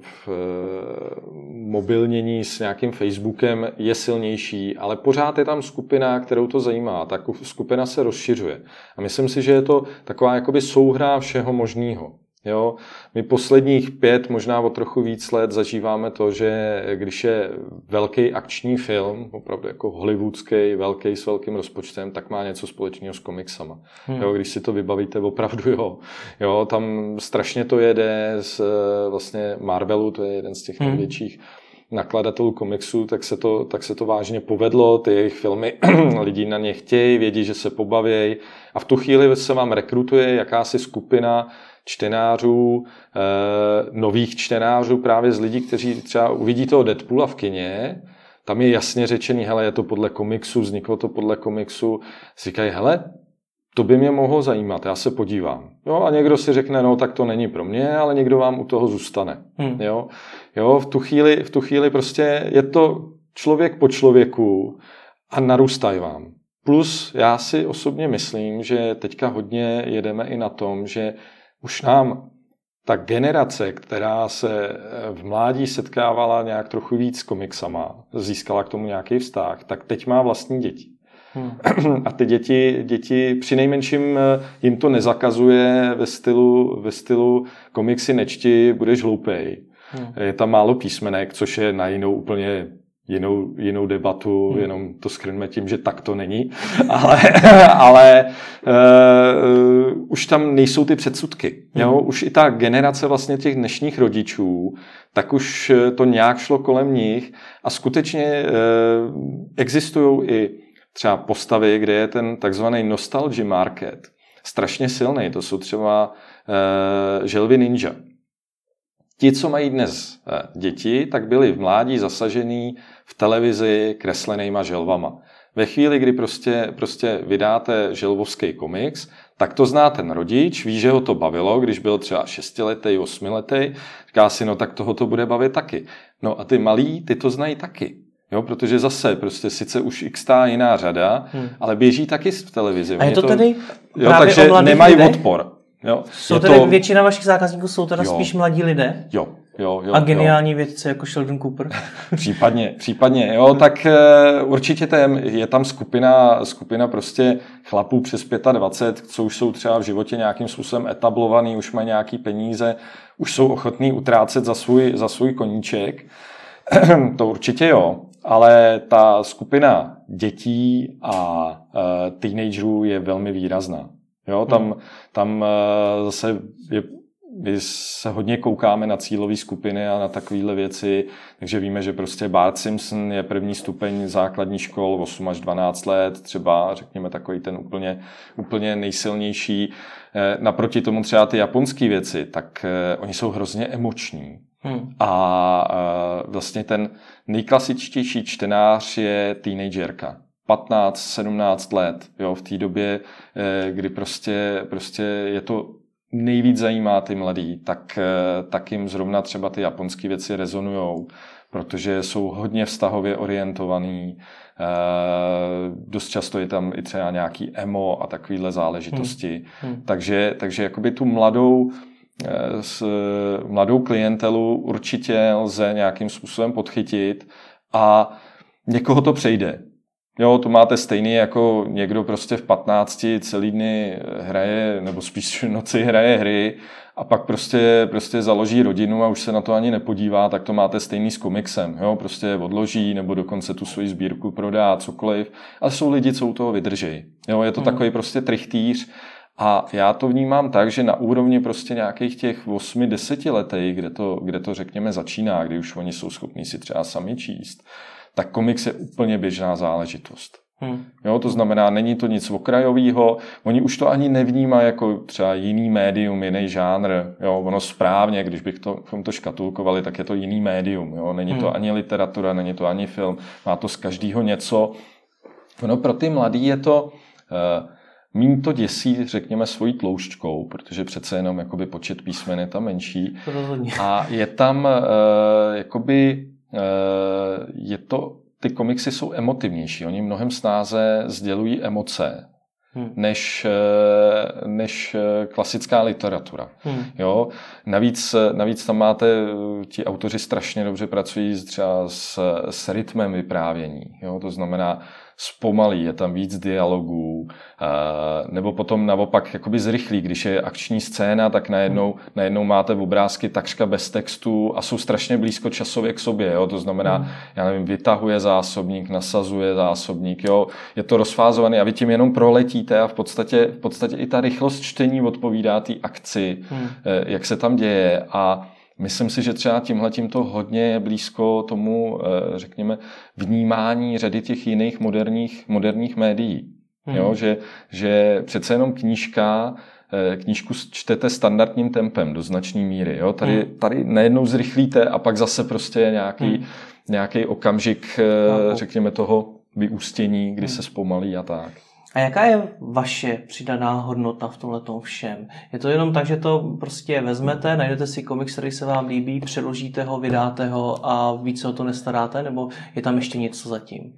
V eh, mobilnění s nějakým Facebookem je silnější, ale pořád je tam skupina, kterou to zajímá. Ta skupina se rozšiřuje. A myslím si, že je to taková jakoby souhra všeho možného. Jo, my posledních pět, možná o trochu víc let zažíváme to, že když je velký akční film, opravdu jako hollywoodský, velký s velkým rozpočtem, tak má něco společného s komiksama. Hmm. Jo, když si to vybavíte, opravdu jo. jo. Tam strašně to jede z vlastně Marvelu, to je jeden z těch hmm. největších nakladatelů komiksů, tak se, to, tak se to vážně povedlo, ty jejich filmy, (clears throat) lidi na ně chtějí, vědí, že se pobavějí a v tu chvíli se vám rekrutuje jakási skupina čtenářů, eh, nových čtenářů právě z lidí, kteří třeba uvidí toho Deadpoola v kině, tam je jasně řečený, hele, je to podle komiksu, vzniklo to podle komiksu, říkají, hele, to by mě mohlo zajímat, já se podívám. Jo, a někdo si řekne, no tak to není pro mě, ale někdo vám u toho zůstane. Hmm. Jo, jo v, tu chvíli, v tu chvíli prostě je to člověk po člověku a narůstají vám. Plus já si osobně myslím, že teďka hodně jedeme i na tom, že už nám ta generace, která se eh, v mládí setkávala nějak trochu víc s komiksama, získala k tomu nějaký vztah, tak teď má vlastní děti. Hmm. (clears throat) A ty děti, děti při nejmenším eh, jim to nezakazuje ve stylu, ve stylu komiksy nečti, budeš hloupej. Hmm. Je tam málo písmenek, což je na jinou úplně jinou, jinou debatu, hmm. jenom to schrneme tím, že tak to není, (laughs) ale, ale uh, už tam nejsou ty předsudky. Hmm. Jo? Už i ta generace vlastně těch dnešních rodičů, tak už to nějak šlo kolem nich a skutečně uh, existují i třeba postavy, kde je ten takzvaný nostalgy market strašně silný. To jsou třeba uh, želvy ninja. Ti, co mají dnes děti, tak byli v mládí zasažený v televizi kreslenýma želvama. Ve chvíli, kdy prostě, prostě vydáte želvovský komiks, tak to zná ten rodič, ví, že ho to bavilo, když byl třeba šestiletý, osmiletý, říká si, no tak toho to bude bavit taky. No a ty malí, ty to znají taky. Jo, protože zase, prostě sice už x jiná řada, hmm. ale běží taky v televizi. A je to, to tedy jo, takže nemají lidech? odpor. Jo. Jsou tedy to... většina vašich zákazníků jsou teda jo. spíš mladí lidé? Jo, Jo, jo, a geniální jo. vědce jako Sheldon Cooper. (laughs) případně, případně, jo, tak uh, určitě tém, je tam skupina, skupina prostě chlapů přes 25, co už jsou třeba v životě nějakým způsobem etablovaný, už mají nějaký peníze, už jsou ochotní utrácet za svůj, za svůj koníček. (clears throat) to určitě jo, ale ta skupina dětí a uh, teenagerů je velmi výrazná. Jo, tam, hmm. tam uh, zase je my se hodně koukáme na cílové skupiny a na takovéhle věci, takže víme, že prostě Bart Simpson je první stupeň základní škol 8 až 12 let, třeba řekněme takový ten úplně, úplně nejsilnější. Eh, naproti tomu třeba ty japonské věci, tak eh, oni jsou hrozně emoční. Hmm. A eh, vlastně ten nejklasičtější čtenář je teenagerka 15-17 let, jo, v té době, eh, kdy prostě, prostě je to nejvíc zajímá ty mladý, tak, eh, tak jim zrovna třeba ty japonské věci rezonujou, protože jsou hodně vztahově orientovaný, dost často je tam i třeba nějaký emo a takovéhle záležitosti. Hmm. Hmm. Takže, takže jakoby tu mladou, s mladou klientelu určitě lze nějakým způsobem podchytit a někoho to přejde. Jo, to máte stejný jako někdo prostě v 15 celý dny hraje, nebo spíš v noci hraje hry a pak prostě, prostě založí rodinu a už se na to ani nepodívá, tak to máte stejný s komiksem. Jo? Prostě odloží nebo dokonce tu svoji sbírku prodá, cokoliv. Ale jsou lidi, co u toho vydrží. Jo? Je to hmm. takový prostě trichtýř a já to vnímám tak, že na úrovni prostě nějakých těch 8-10 letech, kde to, kde to řekněme začíná, kdy už oni jsou schopni si třeba sami číst, tak komiks je úplně běžná záležitost. Hmm. Jo, to znamená, není to nic okrajového, oni už to ani nevnímají jako třeba jiný médium, jiný žánr. Jo, ono správně, když bych to, to škatulkovali, tak je to jiný médium. Jo. Není hmm. to ani literatura, není to ani film, má to z každého něco. Ono pro ty mladý je to, uh, Mín to děsí, řekněme, svojí tloušťkou, protože přece jenom jakoby počet písmen je tam menší. Rozhodně. A je tam uh, jakoby je to, ty komiksy jsou emotivnější, oni mnohem snáze sdělují emoce, Hmm. než, eh, než eh, klasická literatura. Hmm. Jo? Navíc, navíc tam máte, ti autoři strašně dobře pracují třeba s, s rytmem vyprávění. Jo? To znamená, zpomalí, je tam víc dialogů, nebo potom naopak jakoby zrychlí, když je akční scéna, tak najednou, najednou máte obrázky takřka bez textu a jsou strašně blízko časově k sobě, jo? to znamená, hmm. já nevím, vytahuje zásobník, nasazuje zásobník, jo? je to rozfázovaný a vy tím jenom proletíte a v podstatě, v podstatě i ta rychlost čtení odpovídá té akci, hmm. Eh, jak se tam děje a Myslím si, že třeba tímhle to hodně je blízko tomu, eh, řekněme, vnímání řady těch jiných moderních, moderních médií. Hmm. Jo, že, že přece jenom knížka, eh, knížku čtete standardním tempem do značné míry. Jo? Tady, hmm. tady najednou zrychlíte a pak zase prostě nějaký, hmm. nějaký okamžik, eh, řekněme, toho vyústění, kdy hmm. se zpomalí a tak. A jaká je vaše přidaná hodnota v tomhle všem? Je to jenom tak, že to prostě vezmete, najdete si komiks, který se vám líbí, přeložíte ho, vydáte ho a více o to nestaráte, nebo je tam ještě něco zatím?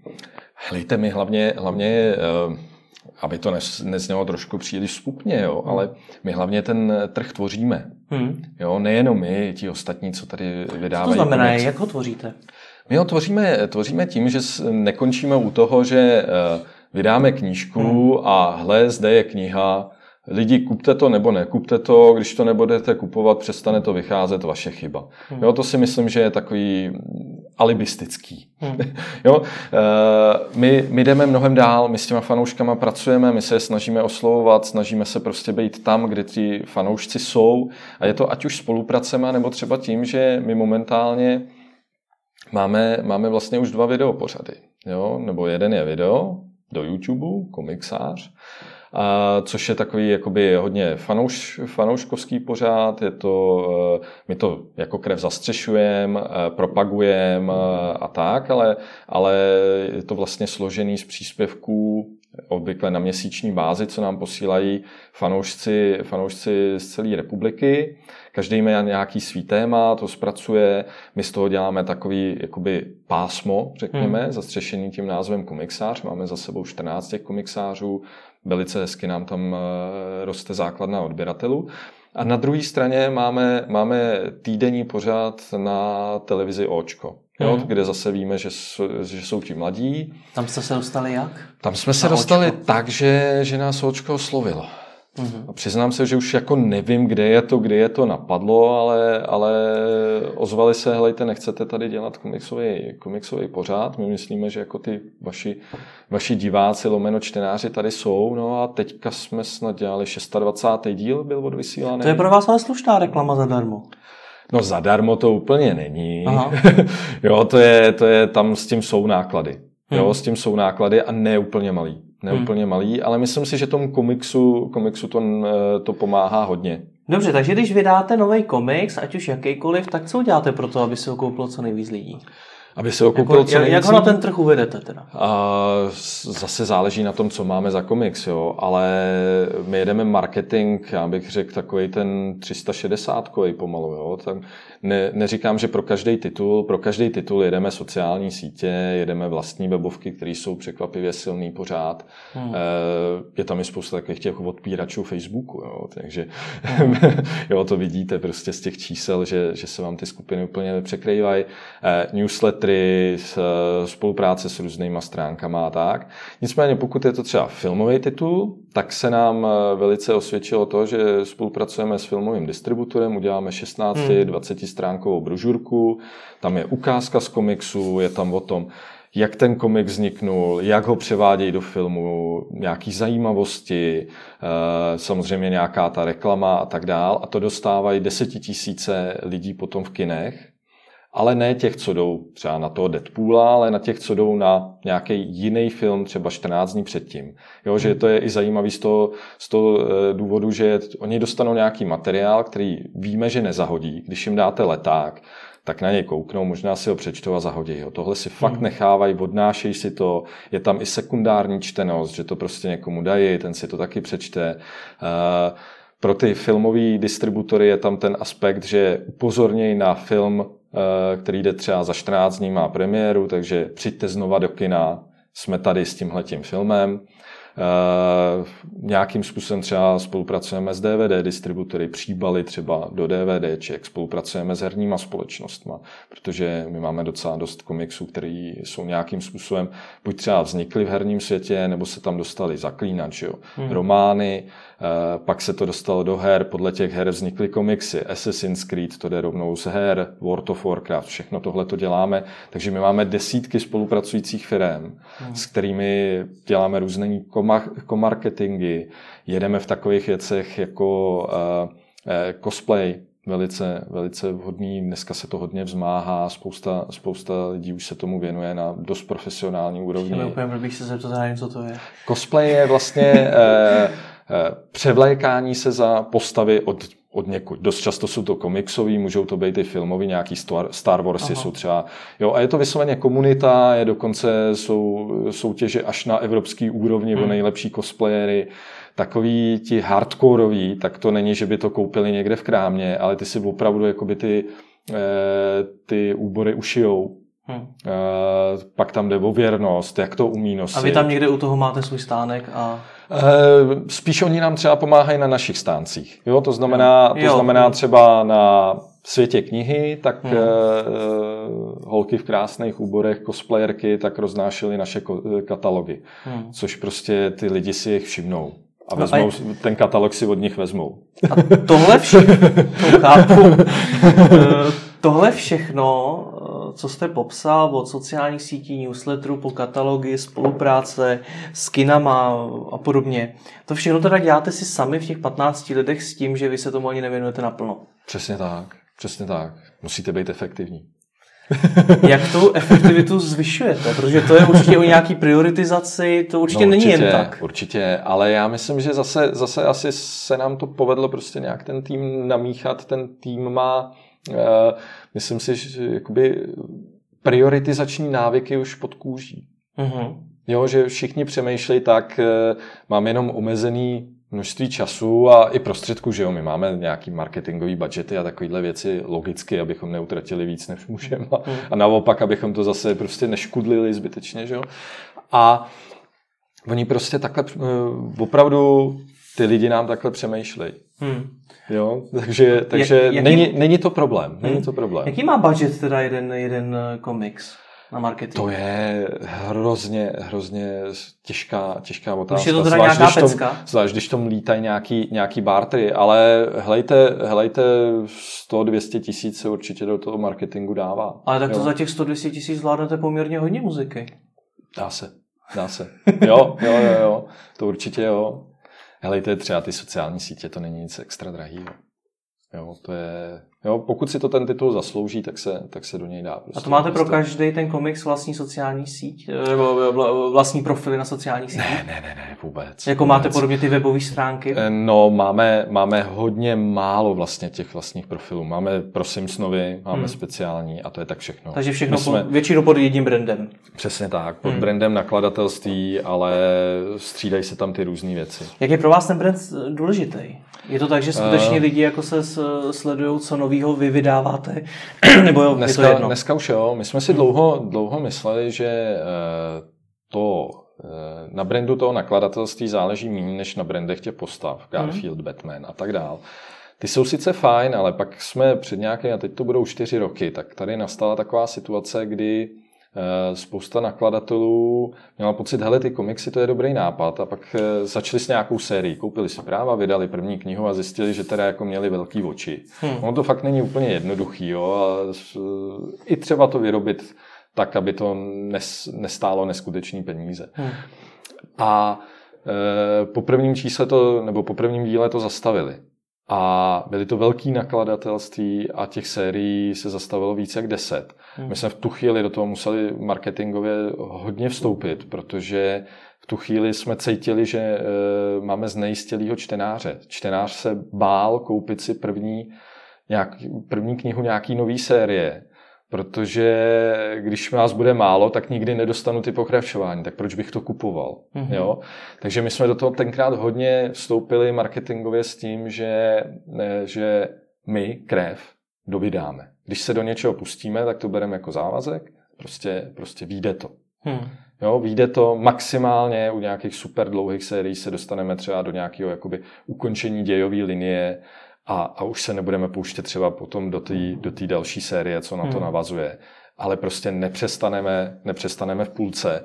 Hlejte mi hlavně, hlavně eh, aby to neznělo trošku příliš spupně, jo, ale my hlavně ten trh tvoříme. Hmm. Jo, nejenom my, ti ostatní, co tady vydávají. Co to znamená, komiks. jak ho tvoříte? My ho tvoříme, tvoříme tím, že nekončíme u toho, že uh, vydáme knížku hmm. a hle, zde je kniha, lidi kupte to nebo nekupte to, když to nebudete kupovat, přestane to vycházet, vaše chyba. Hmm. Jo, to si myslím, že je takový alibistický. Hmm. (laughs) jo, eh, my, my jdeme mnohem dál, my s těma fanouškama pracujeme, my se je snažíme oslovovat, snažíme se prostě být tam, kde ti fanoušci jsou a je to ať už spolupracema, nebo třeba tím, že my momentálně máme, máme vlastně už dva videopořady. Jo? Nebo jeden je video, do YouTube, komiksář, a což je takový jakoby hodně fanouš, fanouškovský pořád, je to, eh, my to jako krev zastřešujeme, eh, propagujeme eh, a tak, ale, ale je to vlastně složený z příspěvků obvykle na měsíční bázi, co nám posílají fanoušci, fanoušci z celé republiky. Každý má nějaký svý téma, to zpracuje. My z toho děláme takový jakoby pásmo, řekněme, hmm. zastřešený tím názvem komiksář. Máme za sebou 14 těch komiksářů. Velice hezky nám tam eh, roste základna odběratelů. A na druhé straně máme, máme týdenní pořád na televizi Očko jo, hmm. kde zase víme, že, že jsou ti mladí. Tam jste se dostali jak? Tam jsme se dostali očko? tak, že, že nás očko oslovilo. Mm-hmm. A přiznám se, že už jako nevím, kde je to, kde je to napadlo, ale, ale ozvali se, helejte, nechcete tady dělat komiksový, komiksový pořád. My myslíme, že jako ty vaši, vaši diváci, lomeno čtenáři tady jsou. No a teďka jsme snad dělali 26. díl, byl odvysílaný. To je pro vás ale slušná reklama zadarmo. No zadarmo to úplně není. Aha. (laughs) jo, to je, to je, tam s tím jsou náklady. Hmm. Jo, s tím jsou náklady a ne úplně malý. Ne hmm. úplně malý, ale myslím si, že tomu komiksu, komiksu to, to pomáhá hodně. Dobře, takže když vydáte nový komiks, ať už jakýkoliv, tak co uděláte pro to, aby se ho koupilo co nejvíc lidí? Aby se ho koupil jako, co nejvíc. Jak ho na ten trh uvedete teda? A zase záleží na tom, co máme za komiks, jo, ale my jedeme marketing, já bych řekl takový ten 360 pomalu, jo. Tak ne, neříkám, že pro každý titul, pro každý titul jedeme sociální sítě, jedeme vlastní webovky, které jsou překvapivě silný pořád. Hmm. Eh, je tam i spousta takových těch odpíračů Facebooku, jo, takže hmm. (laughs) jo, to vidíte prostě z těch čísel, že, že se vám ty skupiny úplně překrývají. Eh, newslettery, eh, spolupráce s různýma stránkama a tak. Nicméně, pokud je to třeba filmový titul, tak se nám velice osvědčilo to, že spolupracujeme s filmovým distributorem, uděláme 16, hmm. 20 stránkovou brožurku, tam je ukázka z komiksu, je tam o tom, jak ten komik vzniknul, jak ho převádějí do filmu, nějaký zajímavosti, eh, samozřejmě nějaká ta reklama a tak dál. A to dostávají desetitisíce lidí potom v kinech ale ne těch, co jdou třeba na toho Deadpoola, ale na těch, co jdou na nějaký jiný film třeba 14 dní předtím. Jo, že to je i zajímavý z toho, z toho eh, důvodu, že oni dostanou nějaký materiál, který víme, že nezahodí. Když jim dáte leták, tak na něj kouknou, možná si ho přečtou a zahodí ho. Tohle si fakt hmm. nechávají, odnášejí si to, je tam i sekundární čtenost, že to prostě někomu dají, ten si to taky přečte. Uh, pro ty filmové distributory je tam ten aspekt, že upozornějí na film, který jde třeba za 14 dní, má premiéru, takže přijďte znova do kina, jsme tady s tímhletím filmem. Uh, nějakým způsobem třeba spolupracujeme s DVD distributory, příbaly třeba do DVDček, spolupracujeme s herníma společnostma, protože my máme docela dost komiksů, které jsou nějakým způsobem buď třeba vznikly v herním světě, nebo se tam dostali zaklínač, jo. Hmm. romány, Eh, pak se to dostalo do her, podle těch her vznikly komiksy, Assassin's Creed, to jde rovnou z her, World of Warcraft, všechno tohle to děláme, takže my máme desítky spolupracujících firm, hmm. s kterými děláme různé komarketingy, jedeme v takových věcech jako uh, uh, cosplay, velice, velice vhodný. Dneska se to hodně vzmáhá, spousta, spousta lidí už se tomu věnuje na dost profesionální úrovni. Ještě úplně bych se zeptat, co to je. Cosplay je vlastně Eh, převlékání se za postavy od, od někud. Dost často jsou to komiksový, můžou to být i filmový, nějaký Star, Warsy Aha. jsou třeba. Jo, a je to vysloveně komunita, je dokonce jsou soutěže až na evropský úrovni hmm. o nejlepší cosplayery. Takový ti hardcoreoví, tak to není, že by to koupili někde v krámě, ale ty si opravdu jakoby ty, eh, ty úbory ušijou Hmm. pak tam jde o věrnost, jak to umí nosit. A vy tam někde u toho máte svůj stánek a... Eh, spíš oni nám třeba pomáhají na našich stáncích. Jo, to znamená, to jo. znamená třeba na světě knihy, tak hmm. uh, holky v krásných úborech, cosplayerky, tak roznášely naše katalogy. Hmm. Což prostě ty lidi si jich všimnou. A no vezmou, no, ten katalog si od nich vezmou. A tohle všechno, (laughs) to chápu, tohle všechno co jste popsal od sociálních sítí, newsletterů po katalogy, spolupráce s kinama a podobně, to všechno teda děláte si sami v těch 15 lidech s tím, že vy se tomu ani nevěnujete naplno. Přesně tak, přesně tak. Musíte být efektivní. (laughs) Jak tu efektivitu zvyšujete? Protože to je určitě o nějaký prioritizaci, to určitě, no, určitě není jen tak. Určitě, ale já myslím, že zase, zase asi se nám to povedlo prostě nějak ten tým namíchat. Ten tým má myslím si, že jakoby prioritizační návyky už pod kůží. Mm-hmm. Jo, že všichni přemýšlejí tak, eh, mám jenom omezený množství času a i prostředků, že jo, my máme nějaký marketingový budgety a takovéhle věci logicky, abychom neutratili víc, než můžeme a, mhm. a naopak, abychom to zase prostě neškudlili zbytečně, že jo. A oni prostě takhle, eh, opravdu ty lidi nám takhle přemýšlejí. Hmm. Jo, takže, takže jak, jaký, není, není to problém. Není hmm. to problém. Jaký má budget teda jeden, jeden eh, komiks? na marketing? To je hrozně, hrozně těžká, těžká otázka. Už je to teda zvlášť, nějaká když pecka? Tom, zvlášť, když tom lítají nějaký, nějaký bartery, ale helejte, helejte 100-200 tisíc se určitě do toho marketingu dává. Ale tak to jo. za těch 100-200 tisíc zvládnete poměrně hodně muziky. Dá se, dá se. Jo, jo, jo, jo. to určitě jo. Helejte, třeba ty sociální sítě, to není nic extra drahýho. Jo, to je Jo, pokud si to ten titul zaslouží, tak se, tak se do něj dá. Prostě a to máte pro každý ten komiks vlastní sociální síť? Nebo vlastní profily na sociálních sítích? Ne, ne, ne, ne vůbec. Jako vůbec. máte podobně ty webové stránky? Eh, no, máme, máme hodně málo vlastně těch vlastních profilů. Máme pro Simpsonovi, máme hmm. speciální a to je tak všechno. Takže všechno jsme... pod, většinou pod jedním brandem. Přesně tak, pod hmm. brandem nakladatelství, ale střídají se tam ty různé věci. Jak je pro vás ten brand důležitý? Je to tak, že skutečně uh, lidi jako se sledují, co novýho vy vydáváte? (clears throat) Nebo jo, dneska, je to jedno? dneska už jo. My jsme si dlouho, dlouho mysleli, že uh, to uh, na brandu toho nakladatelství záleží méně než na brandech těch postav, Garfield, hmm. Batman a tak dál. Ty jsou sice fajn, ale pak jsme před nějakým, a teď to budou čtyři roky, tak tady nastala taková situace, kdy Eh, spousta nakladatelů měla pocit, hele, ty komiksy, to je dobrý nápad a pak eh, začali s nějakou sérií, koupili si práva, vydali první knihu a zjistili, že teda jako měli velký oči. Hmm. Ono to fakt není úplně jednoduchý, jo, a i třeba to vyrobit tak, aby to nes, nestálo neskutečný peníze. Hmm. A e, po prvním čísle to, nebo po prvním díle to zastavili. A byly to velký nakladatelství a těch sérií se zastavilo více jak deset. Hmm. My jsme v tu chvíli do toho museli marketingově hodně vstoupit, protože v tu chvíli jsme cítili, že e, máme znejistělýho čtenáře. Čtenář se bál koupit si první, nějak, první knihu nějaký nový série, protože když nás bude málo, tak nikdy nedostanu ty pokračování, tak proč bych to kupoval? Mm-hmm. Jo? Takže my jsme do toho tenkrát hodně vstoupili marketingově s tím, že, že my krev dovydáme. Když se do něčeho pustíme, tak to bereme jako závazek, prostě, prostě vyjde to. Hmm. Jo, vyjde to maximálně u nějakých super dlouhých sérií se dostaneme třeba do nějakého jakoby ukončení dějové linie a, a už se nebudeme pouštět třeba potom do té do další série, co na to hmm. navazuje. Ale prostě nepřestaneme, nepřestaneme v půlce.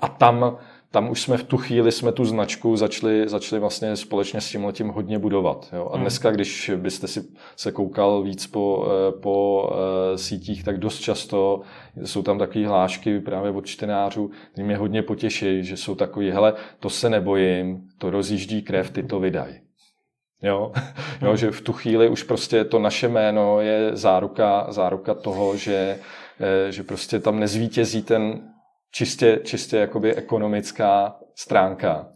A tam, tam už jsme v tu chvíli jsme tu značku začali, začali vlastně společně s tím letím hodně budovat. Jo? A hmm. dneska, když byste si se koukal víc po, eh, po uh, sítích, tak dost často jsou tam takové hlášky právě od čtenářů, které mě hodně potěší, že jsou takový, hele, to se nebojím, to rozjíždí krev, ty to vydají. Jo? jo, hmm. že v tu chvíli už prostě to naše jméno je záruka, záruka toho, že, eh, že prostě tam nezvítězí ten čistě, čistě jakoby ekonomická stránka.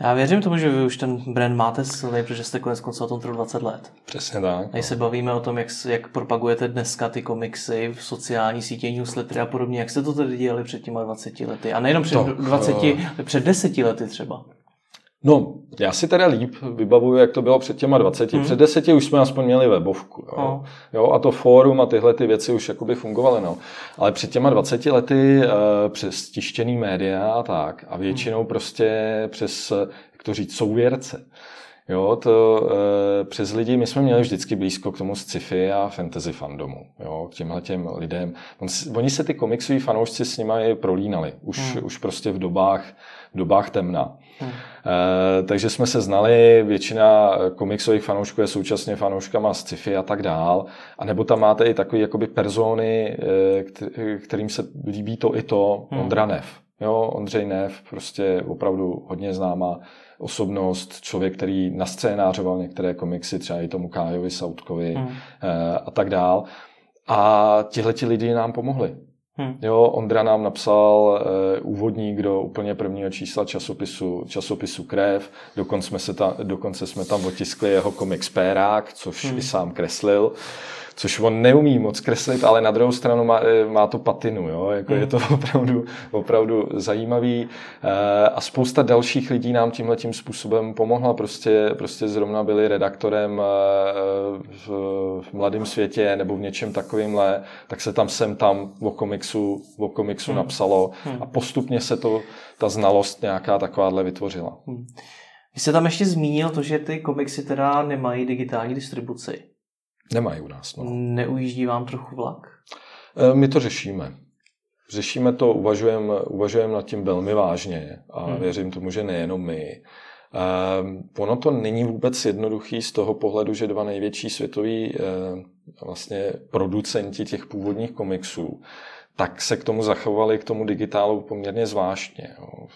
Já věřím tomu, že vy už ten brand máte silný, protože jste konec konců o tom trvalo 20 let. Přesně tak. A se bavíme o tom, jak, jak propagujete dneska ty komiksy v sociální sítě, newslettery a podobně, jak jste to tedy dělali před těma 20 lety? A nejenom před to, 20, uh... před 10 lety třeba. No, já si teda líp vybavuju, jak to bylo před těma 20. Hmm. Před deseti už jsme aspoň měli webovku. Jo. Oh. jo a to fórum a tyhle ty věci už jakoby fungovaly. No. Ale před těma 20 lety uh, přes tištěný média a tak. A většinou hmm. prostě přes, jak to říct, souvěrce. Jo, to e, přes lidi, my jsme měli vždycky blízko k tomu sci-fi a fantasy fandomu, jo, k těmhle těm lidem. On, oni se ty komiksoví fanoušci s nimi prolínali, už, hmm. už prostě v dobách, v dobách temna. Hmm. E, takže jsme se znali, většina komiksových fanoušků je současně fanouškama sci-fi a tak dál. A nebo tam máte i takové jakoby persony, e, kterým se líbí to i to, hmm. Ondra Nev. Jo, Ondřej Nev, prostě opravdu hodně známá osobnost, člověk, který nascénářoval některé komiksy, třeba i tomu Kájovi Sautkovi hmm. a tak dál. A tihle lidi nám pomohli. Hmm. Jo, Ondra nám napsal uh, úvodník do úplně prvního čísla časopisu, časopisu Krev, dokonce jsme, se ta, dokonce jsme tam otiskli jeho komiks Pérák, což hmm. i sám kreslil což on neumí moc kreslit, ale na druhou stranu má, eh, má to patinu, jo? Jako hmm. je to (laughs) opravdu, opravdu zajímavý eh, a spousta dalších lidí nám tímhle tím způsobem pomohla, prostě, prostě zrovna byli redaktorem eh, v, v Mladém světě nebo v něčem takovýmhle, tak se tam sem tam o komiksu, o komiksu hmm. napsalo hmm. a postupně se to, ta znalost nějaká takováhle vytvořila. Hmm. Vy jste tam ještě zmínil to, že ty komiksy teda nemají digitální distribuci. Nemají u nás. No. Neujíždí vám trochu vlak? E, my to řešíme. Řešíme to, uvažujeme uvažujem nad tím velmi vážně a hmm. věřím tomu, že nejenom my. Um, ono to není vůbec jednoduchý z toho pohledu, že dva největší světoví uh, vlastně producenti těch původních komiksů tak se k tomu zachovali, k tomu digitálu poměrně zvláštně. Jo.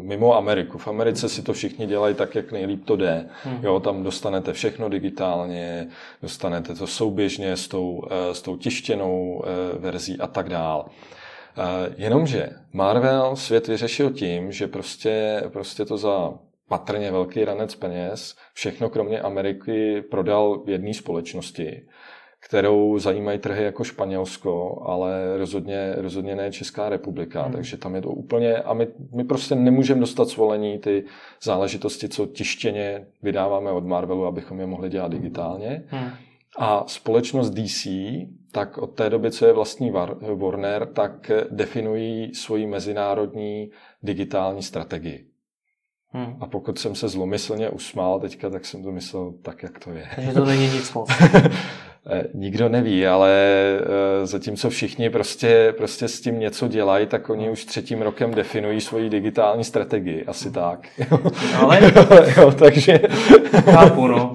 Mimo Ameriku. V Americe si to všichni dělají tak, jak nejlíp to jde. Hmm. Jo, tam dostanete všechno digitálně, dostanete to souběžně s tou, eh, s tou tištěnou eh, verzí a tak dál. Eh, jenomže Marvel svět vyřešil tím, že prostě, prostě to za patrně velký ranec peněz všechno kromě Ameriky prodal v jedné společnosti kterou zajímají trhy jako Španělsko, ale rozhodně, rozhodně ne Česká republika, hmm. takže tam je to úplně, a my, my prostě nemůžeme dostat svolení ty záležitosti, co tištěně vydáváme od Marvelu, abychom je mohli dělat digitálně. Hmm. A společnost DC, tak od té doby, co je vlastní Warner, tak definují svoji mezinárodní digitální strategii. Hmm. A pokud jsem se zlomyslně usmál teďka, tak jsem to myslel tak, jak to je. Takže to není nic moc. (laughs) Eh, nikdo neví, ale eh, zatímco všichni prostě, prostě s tím něco dělají, tak oni už třetím rokem definují svoji digitální strategii. Asi tak. (laughs) Ale... jo, takže... Chápu, no.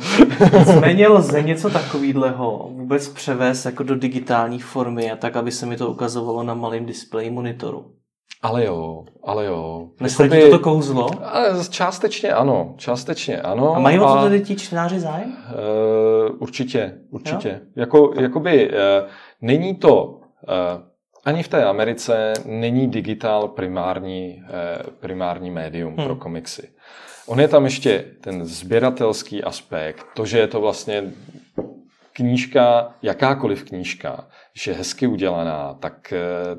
Nicméně lze něco takového vůbec převést jako do digitální formy a tak, aby se mi to ukazovalo na malém displeji monitoru. Ale jo, ale jo. Nestratí Jakoby, to kouzlo? Částečně ano, částečně ano. A mají o to tedy ti čtenáři zájem? Uh, určitě, určitě. Jako, jakoby, uh, není to, uh, ani v té Americe není digitál primární, uh, primární médium hmm. pro komiksy. On je tam ještě ten sběratelský aspekt, to, že je to vlastně knížka, jakákoliv knížka, že je hezky udělaná, tak,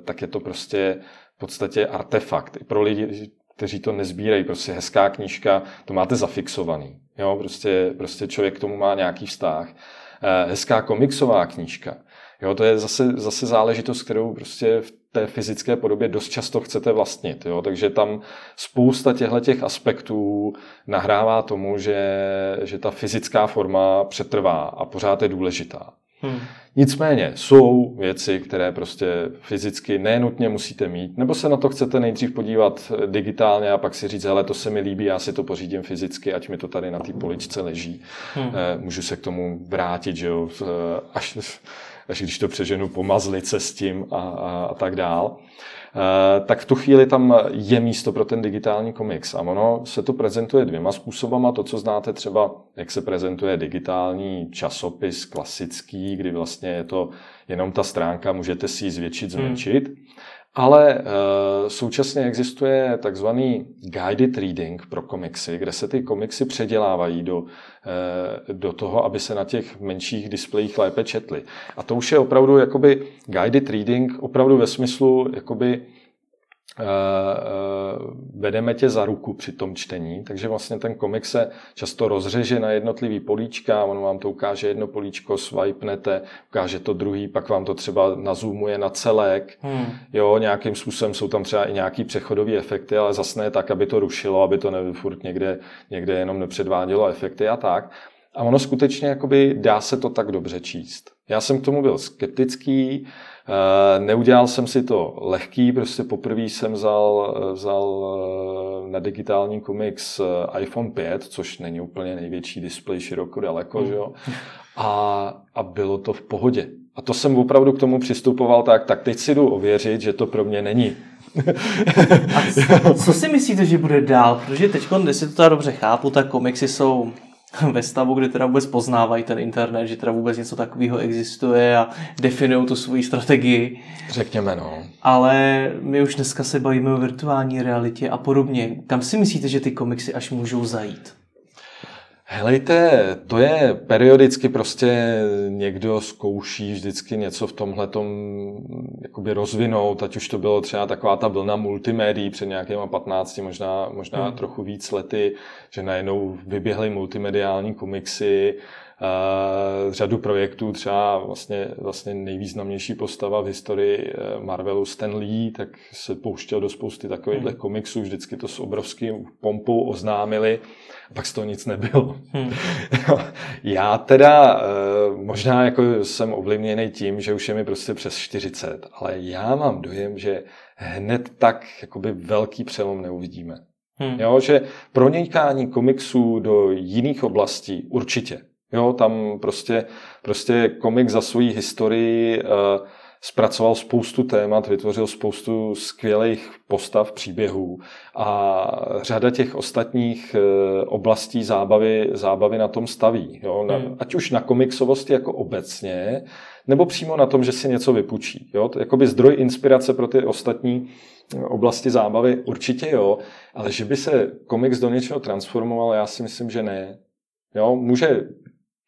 tak je to prostě podstatě artefakt. I pro lidi, kteří to nezbírají, prostě hezká knížka, to máte zafixovaný. Jo, prostě, prostě člověk k tomu má nějaký vztah. Eh, hezká komiksová knížka. Jo, to je zase, zase záležitost, kterou prostě v té fyzické podobě dost často chcete vlastnit. Jo? Takže tam spousta těchto těch aspektů nahrává tomu, že, že ta fyzická forma přetrvá a pořád je důležitá. Hmm. Nicméně jsou věci, které prostě fyzicky nenutně musíte mít, nebo se na to chcete nejdřív podívat digitálně a pak si říct, hele, to se mi líbí, já si to pořídím fyzicky, ať mi to tady na té poličce leží. Hmm. Eh, můžu se k tomu vrátit, že jo, až, až když to přeženu, pomazlice s tím a, a, a tak dál. Eh, tak v tu chvíli tam je místo pro ten digitální komiks. A ono se to prezentuje dvěma způsobama. To, co znáte třeba, jak se prezentuje digitální časopis klasický, kdy vlastně je to jenom ta stránka, můžete si ji zvětšit, hmm. zmenšit. Hmm. Ale uh, současně existuje takzvaný guided reading pro komiksy, kde se ty komiksy předělávají do, uh, do toho, aby se na těch menších displejích lépe četly. A to už je opravdu jakoby guided reading, opravdu ve smyslu jakoby vedeme tě za ruku při tom čtení, takže vlastně ten komik se často rozřeže na jednotlivý políčka, on vám to ukáže jedno políčko, swipenete, ukáže to druhý, pak vám to třeba nazumuje na celek, hmm. jo, nějakým způsobem jsou tam třeba i nějaký přechodové efekty, ale zase ne tak, aby to rušilo, aby to ne, furt někde, někde jenom nepředvádělo efekty a tak. A ono skutečně jakoby dá se to tak dobře číst. Já jsem k tomu byl skeptický, Eh, neudělal jsem si to lehký, prostě poprvé jsem vzal, vzal eh, na digitální komiks eh, iPhone 5, což není úplně největší displej široko daleko, mm. že jo? A, a bylo to v pohodě. A to jsem opravdu k tomu přistupoval tak, tak teď si jdu ověřit, že to pro mě není. (laughs) A co si myslíte, že bude dál? Protože teď, když si to dobře chápu, tak komiksy jsou (laughs) ve stavu, kdy teda vůbec poznávají ten internet, že teda vůbec něco takového existuje a definují tu svoji strategii. Řekněme, no. Ale my už dneska se bavíme o virtuální realitě a podobně. Kam si myslíte, že ty komiksy až můžou zajít? Helejte, to je periodicky prostě někdo zkouší vždycky něco v tomhle jakoby rozvinout, ať už to bylo třeba taková ta vlna multimédií před nějakýma 15, možná, možná hmm. trochu víc lety, že najednou vyběhly multimediální komiksy, řadu projektů, třeba vlastně, vlastně nejvýznamnější postava v historii eh, Marvelu Stan Lee, tak se pouštěl do spousty takovýchhle hmm. komiksů, vždycky to s obrovským pompou oznámili pak z toho nic nebylo. Hmm. (laughs) Já teda eh, možná jako jsem ovlivněný tím, že už je mi prostě přes 40, ale já mám dojem, že hned tak jakoby velký přelom neuvidíme. Hmm. Jo, že pronikání komiksů do jiných oblastí určitě. Jo, tam prostě, prostě komik za svoji historii uh, zpracoval spoustu témat, vytvořil spoustu skvělých postav, příběhů a řada těch ostatních eh, oblastí zábavy, zábavy na tom staví. Jo? Na, hmm. Ať už na komiksovosti jako obecně, nebo přímo na tom, že si něco vypučí. Jo? To jakoby zdroj inspirace pro ty ostatní eh, oblasti zábavy určitě jo, ale že by se komiks do něčeho transformoval, já si myslím, že ne. Jo? Může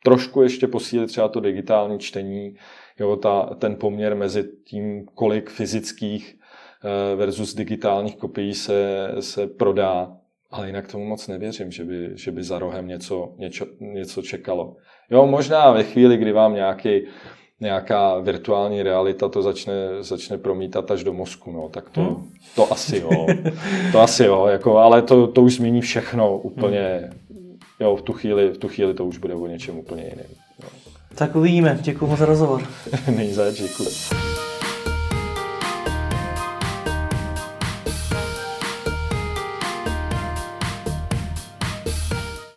trošku ještě posílit třeba to digitální čtení, jo, ta, ten poměr mezi tím, kolik fyzických eh, versus digitálních kopií se, se prodá, ale jinak tomu moc nevěřím, že by, že by za rohem něco, něco, něco čekalo. Jo, možná ve chvíli, kdy vám nějaký, nějaká virtuální realita to začne, začne promítat až do mozku, no, tak to, hmm. to asi jo. To asi jo, jako, ale to, to už změní všechno úplně. Hmm. Jo, v tu, chvíli, v tu chvíli to už bude o něčem úplně jiném. Tak uvidíme. Děkuji za rozhovor. (laughs) Není zač, děkuji.